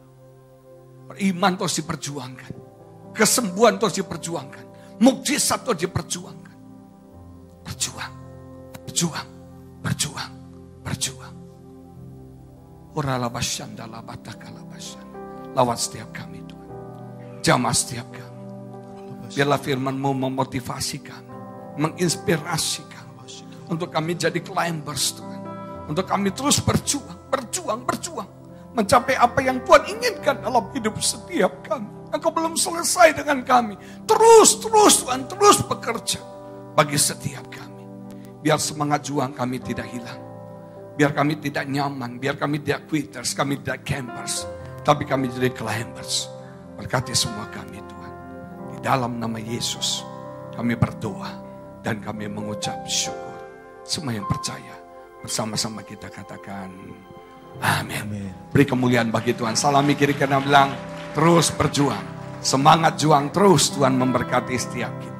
Iman terus diperjuangkan. Kesembuhan terus diperjuangkan. Mukjizat terus diperjuangkan. Berjuang, berjuang, berjuang, berjuang. Lawat setiap kami Tuhan. Jamah setiap kami. Biarlah firmanmu memotivasi kami. Menginspirasi kami. Untuk kami jadi climbers Tuhan. Untuk kami terus berjuang, berjuang, berjuang mencapai apa yang Tuhan inginkan dalam hidup setiap kami. Engkau belum selesai dengan kami. Terus, terus Tuhan, terus bekerja bagi setiap kami. Biar semangat juang kami tidak hilang. Biar kami tidak nyaman, biar kami tidak quitters, kami tidak campers. Tapi kami jadi climbers. Berkati semua kami Tuhan. Di dalam nama Yesus kami berdoa dan kami mengucap syukur. Semua yang percaya bersama-sama kita katakan Amin. Beri kemuliaan bagi Tuhan. Salami kiri kanan bilang, terus berjuang. Semangat juang terus Tuhan memberkati setiap kita.